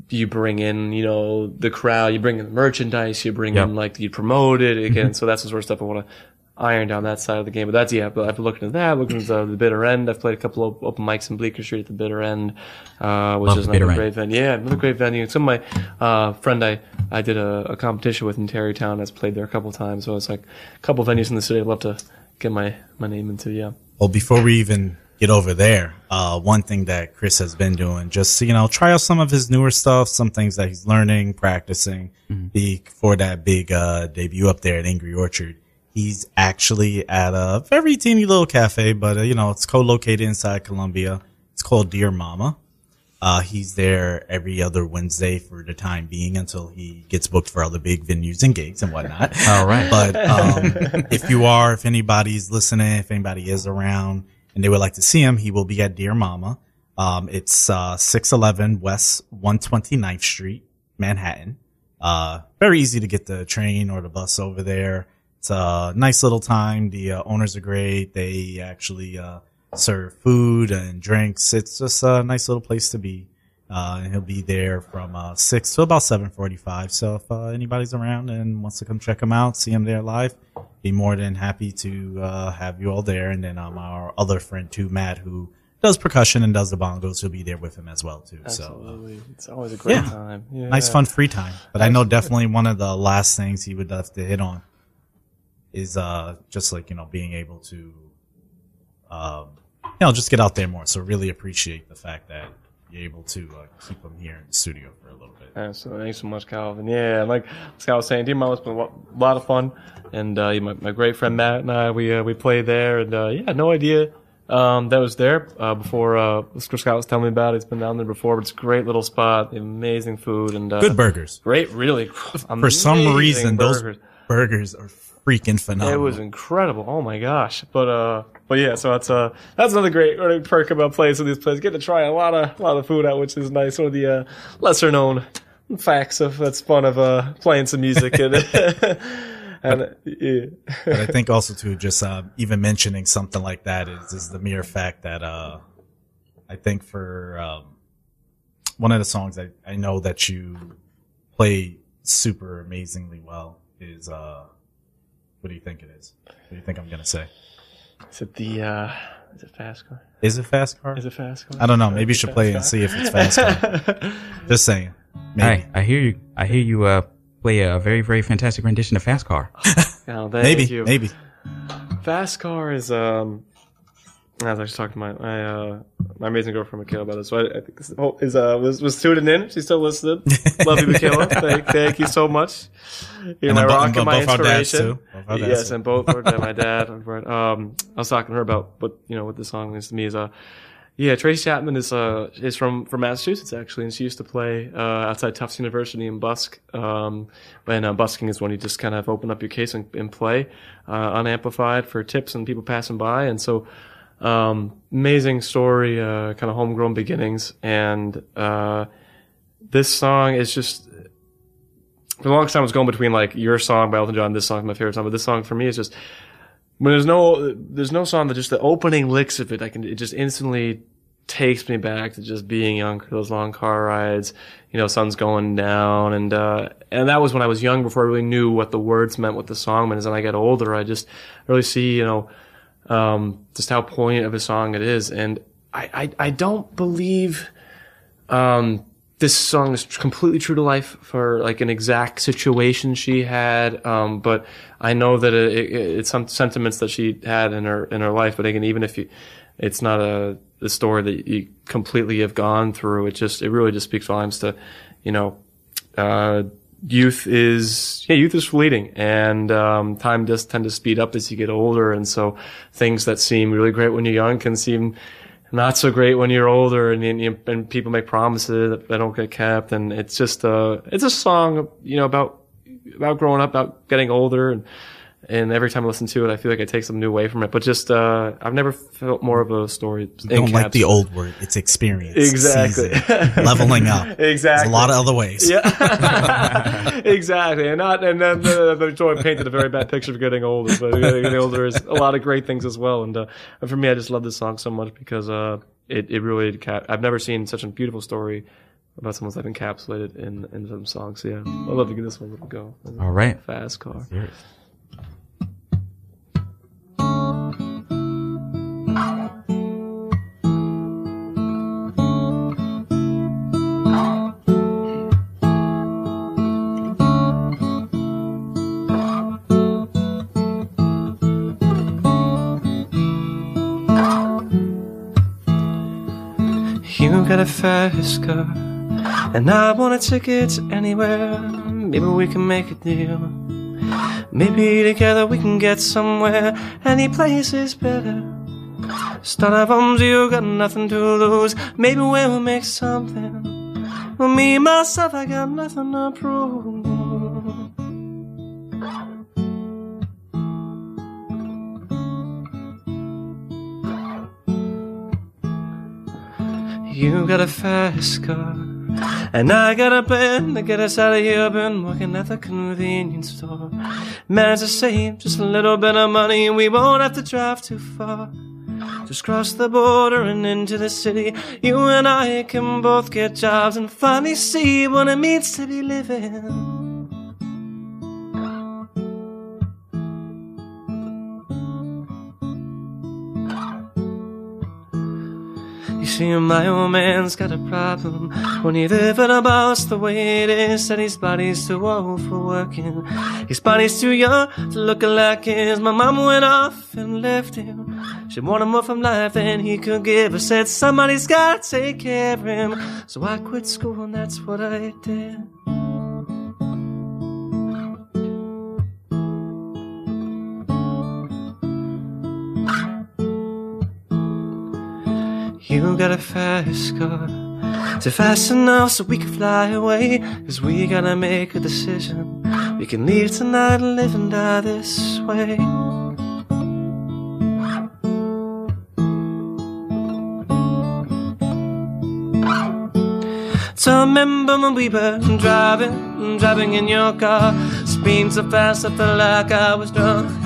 you bring in you know the crowd, you bring in the merchandise, you bring Yep. in like you promote it again. so that's the sort of stuff I want to iron down that side of the game. But that's yeah. But I've been looking at that, looking at the, the bitter end. I've played a couple of open mics in Bleecker Street at the bitter end, uh, which Love is another great venue. Yeah, another great venue. Some of my uh, friend I I did a, a competition with in Tarrytown. Has played there a couple times. So it's like a couple venues in the city. I'd love to get my my name into. Yeah. Well, before we even get over there, uh, one thing that Chris has been doing, just, you know, try out some of his newer stuff, some things that he's learning, practicing the, for that big, uh, debut up there at Angry Orchard. He's actually at a very teeny little cafe, but, uh, you know, it's co-located inside Columbia. It's called Dear Mama. Uh, he's there every other Wednesday for the time being until he gets booked for other big venues and gigs and whatnot. All right. But um, if you are, if anybody's listening, if anybody is around and they would like to see him, he will be at Dear Mama. Um, it's uh, 611 West 129th Street, Manhattan. Uh, very easy to get the train or the bus over there. it's a nice little time. The uh, owners are great. They actually uh, serve food and drinks. It's just a nice little place to be. Uh, and he'll be there from uh, six to about seven forty-five. So if uh, anybody's around and wants to come check him out, see him there live, be more than happy to uh, have you all there. And then um, our other friend too, Matt, who does percussion and does the bongos, he'll be there with him as well too. So uh, Absolutely, it's always a great yeah. time. Yeah. nice fun free time. But I know definitely one of the last things he would have to hit on is uh just like, you know, being able to um you know, just get out there more. So really appreciate the fact that able to uh, keep him here in the studio for a little bit. Absolutely. Thanks so much, Calvin. Yeah, like Scott was saying, Mile has been a lot, of fun. And uh, my, my great friend Matt and I, we uh, we played there. And uh, yeah, no idea um, that was there uh, before uh, Scott was telling me about it. He's been down there before, but it's a great little spot, amazing food. and uh, Good burgers. Great, really. For some reason, burgers. those burgers are freaking phenomenal. It was incredible. Oh my gosh. But uh but yeah, so that's uh that's another great perk about playing some of these places. Get to try a lot of a lot of food out, which is nice. One of the uh, lesser known facts of that's fun of uh playing some music and and yeah. but I think also too, just uh, even mentioning something like that is is the mere fact that uh, I think for um, one of the songs I, I know that you play super amazingly well is uh, what do you think it is? What do you think I'm gonna say? Is it the uh is it fast car? Is it fast car? Is it fast car? I don't know. Maybe you should play it and see if it's fast car. Just saying. Maybe. Hi, I hear you. I hear you uh, play a very, very fantastic rendition of Fast Car. Oh, thank Maybe. you. Maybe. Fast car is um. I was actually talking to my my uh, my amazing girlfriend Michaela about this. So I, I think this whole- is uh was was tuning in. She's still listening. Love you, Michaela. thank thank you so much. You're And my rock and and my both our dads, inspiration. too. Both our dads, Yes, and both our dad, my dad. Um, I was talking to her about what you know what this song means to me is uh. Yeah, Tracy Chapman is uh is from from Massachusetts actually, and she used to play uh, outside Tufts University in Busk. Um, and uh, busking is when you just kind of open up your case and, and play uh, unamplified for tips and people passing by. And so, um, amazing story, uh, kind of homegrown beginnings, and uh, this song is just for the longest time I was going between like your song by Elton John, this song is my favorite song, but this song for me is just when there's no there's no song that just the opening licks of it, I can it just instantly takes me back to just being young, those long car rides, you know, sun's going down, and uh, and that was when I was young before I really knew what the words meant, what the song meant. As I get older, I just really see, you know, um, just how poignant of a song it is, and I I, I don't believe um, this song is completely true to life for like an exact situation she had. Um, but I know that it, it, it's some sentiments that she had in her in her life. But again, even if you, it's not a the story that you completely have gone through. It just it really just speaks volumes to, you know, uh, youth is yeah youth is fleeting and um, time does tend to speed up as you get older and so things that seem really great when you're young can seem not so great when you're older and, and, and people make promises that don't get kept and it's just uh it's a song you know about about growing up about getting older and and every time I listen to it I feel like I take something new away from it but just uh I've never felt more of a story Don't like the old word. It's experience. Exactly. leveling up. Exactly. There's a lot of other ways. Yeah, exactly, and not and then the, the Joy painted a very bad picture of getting older, but getting older is a lot of great things as well. And, uh, and for me, I just love this song so much because uh, it it really cap- I've never seen such a beautiful story about someone's life encapsulated in in some songs. So yeah, I'd love to give this one a little go. All right. Fast car. Got a fast car, and I want a ticket to anywhere. Maybe we can make a deal. Maybe together we can get somewhere. Any place is better. Start up from you got nothing to lose. Maybe we'll make something. Me myself, I got nothing to prove. You got a fast car, And I got a plan to get us out of here. Been working at the convenience store. Managed to save just a little bit of money, and we won't have to drive too far. Just cross the border and into the city. You and I can both get jobs and finally see what it means to be living. See, my old man's got a problem. When you live in a house the way it is, and his body's too old for working. His body's too young to look like his. My mom went off and left him. She wanted more from life than he could give. I said, somebody's gotta take care of him. So I quit school and that's what I did. You got a fast car. It fast enough so we can fly away? Cause we gotta make a decision. We can leave tonight and live and die this way. So remember when we were driving, driving in your car. Speeding so fast I felt like I was drunk.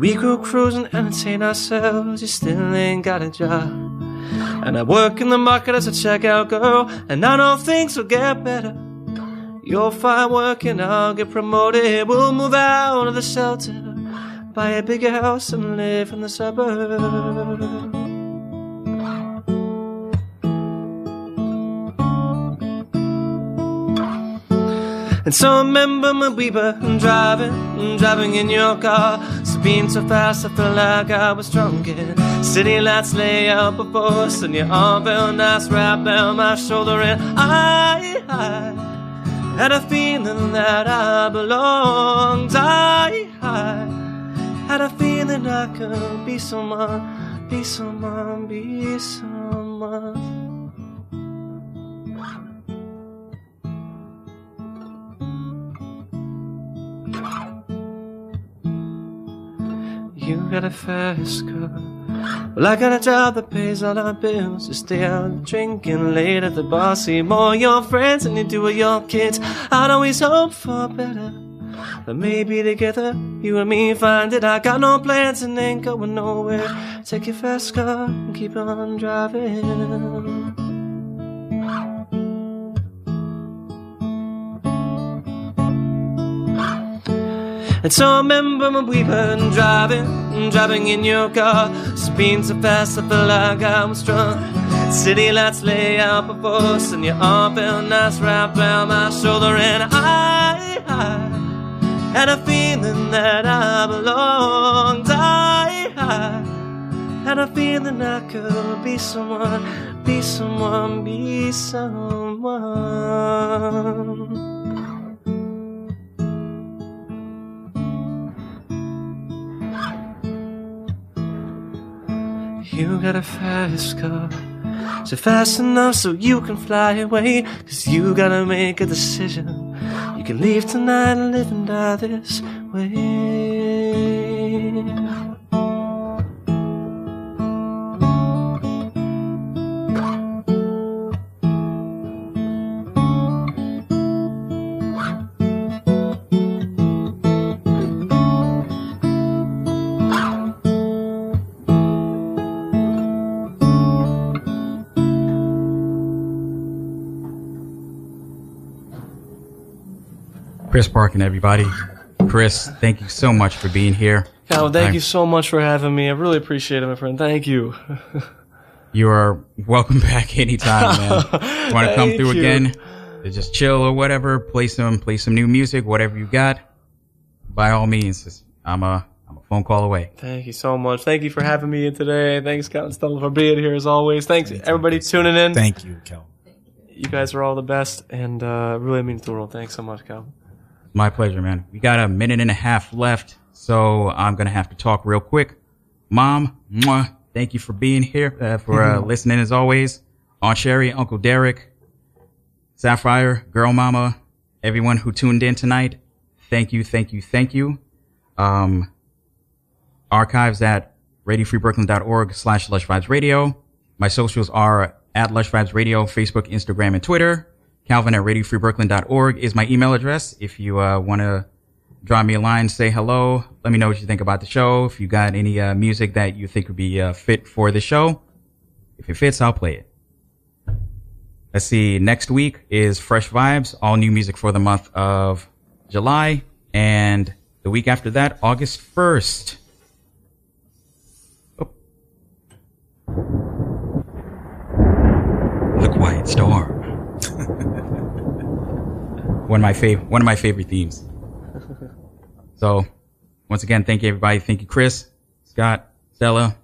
We go cruising and entertain ourselves. You still ain't got a job. And I work in the market as a checkout girl. And I know things will get better. You'll find work and I'll get promoted. We'll move out of the shelter. Buy a bigger house and live in the suburbs. And so I remember when we were driving, driving in your car, speeding so fast I felt like I was drunk. And city lights lay out before us, and your arm felt nice wrapped around my shoulder. And I, I had a feeling that I belonged. I, I had a feeling I could be someone, be someone, be someone. You got a fast car. Well, I got a job that pays all our bills. You stay out drinking late at the bar, see more your friends than you do with your kids. I'd always hope for better. But maybe together, you and me find it. I got no plans and ain't going nowhere. Take your fast car and keep on driving. And so I remember when we driving, driving in your car, speeding so fast I felt like I was drunk. City lights lay out before us, and your arm felt nice wrapped around my shoulder, and I, I had a feeling that I belonged. I, I had a feeling I could be someone, be someone, be someone. You got a fast car. So fast enough so you can fly away. Cause you gotta make a decision. You can leave tonight and live and die this way. Chris Parkin, everybody. Chris, thank you so much for being here. Cal, thank I'm- you so much for having me. I really appreciate it, my friend. Thank you. You are welcome back anytime, man. Want to come through you. again? To just chill or whatever, play some play some new music, whatever you got. By all means, I'm a I'm a phone call away. Thank you so much. Thank you for having me in today. Thanks, Scott and Stella, for being here as always. Thanks, everybody tuning in. Thank you, Kel. You guys are all the best, and uh, really means the world. Thanks so much, Calvin. My pleasure, man. We got a minute and a half left, so I'm gonna have to talk real quick. Mom, mwah, thank you for being here, uh, for uh, listening as always. Aunt Sherry, Uncle Derek, Sapphire, Girl Mama, everyone who tuned in tonight. Thank you, thank you, thank you. Um, archives at radiofreebrooklyn.org slash Lush Vibes Radio. My socials are at Lush Vibes Radio, Facebook, Instagram, and Twitter. Calvin at radiofreebrooklyn.org is my email address. If you uh, want to drop me a line, say hello, let me know what you think about the show. If you got any uh, music that you think would be uh, fit for the show, if it fits, I'll play it. Let's see. Next week is Fresh Vibes, all new music for the month of July. And the week after that, August 1st. Oh. The Quiet Storm. One of my favorite, one of my favorite themes. So, once again, thank you everybody. Thank you, Chris, Scott, Stella,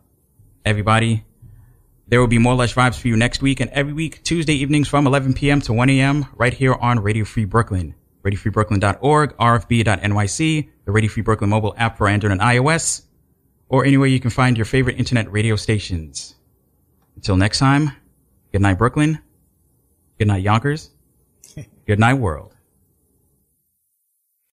everybody. There will be more Lush Vibes for you next week and every week, Tuesday evenings from 11 p.m. to 1 a.m. right here on Radio Free Brooklyn. RadioFreeBrooklyn.org, RFB.NYC, the Radio Free Brooklyn mobile app for Android and iOS, or anywhere you can find your favorite internet radio stations. Until next time, good night, Brooklyn. Good night, Yonkers. Good night, world.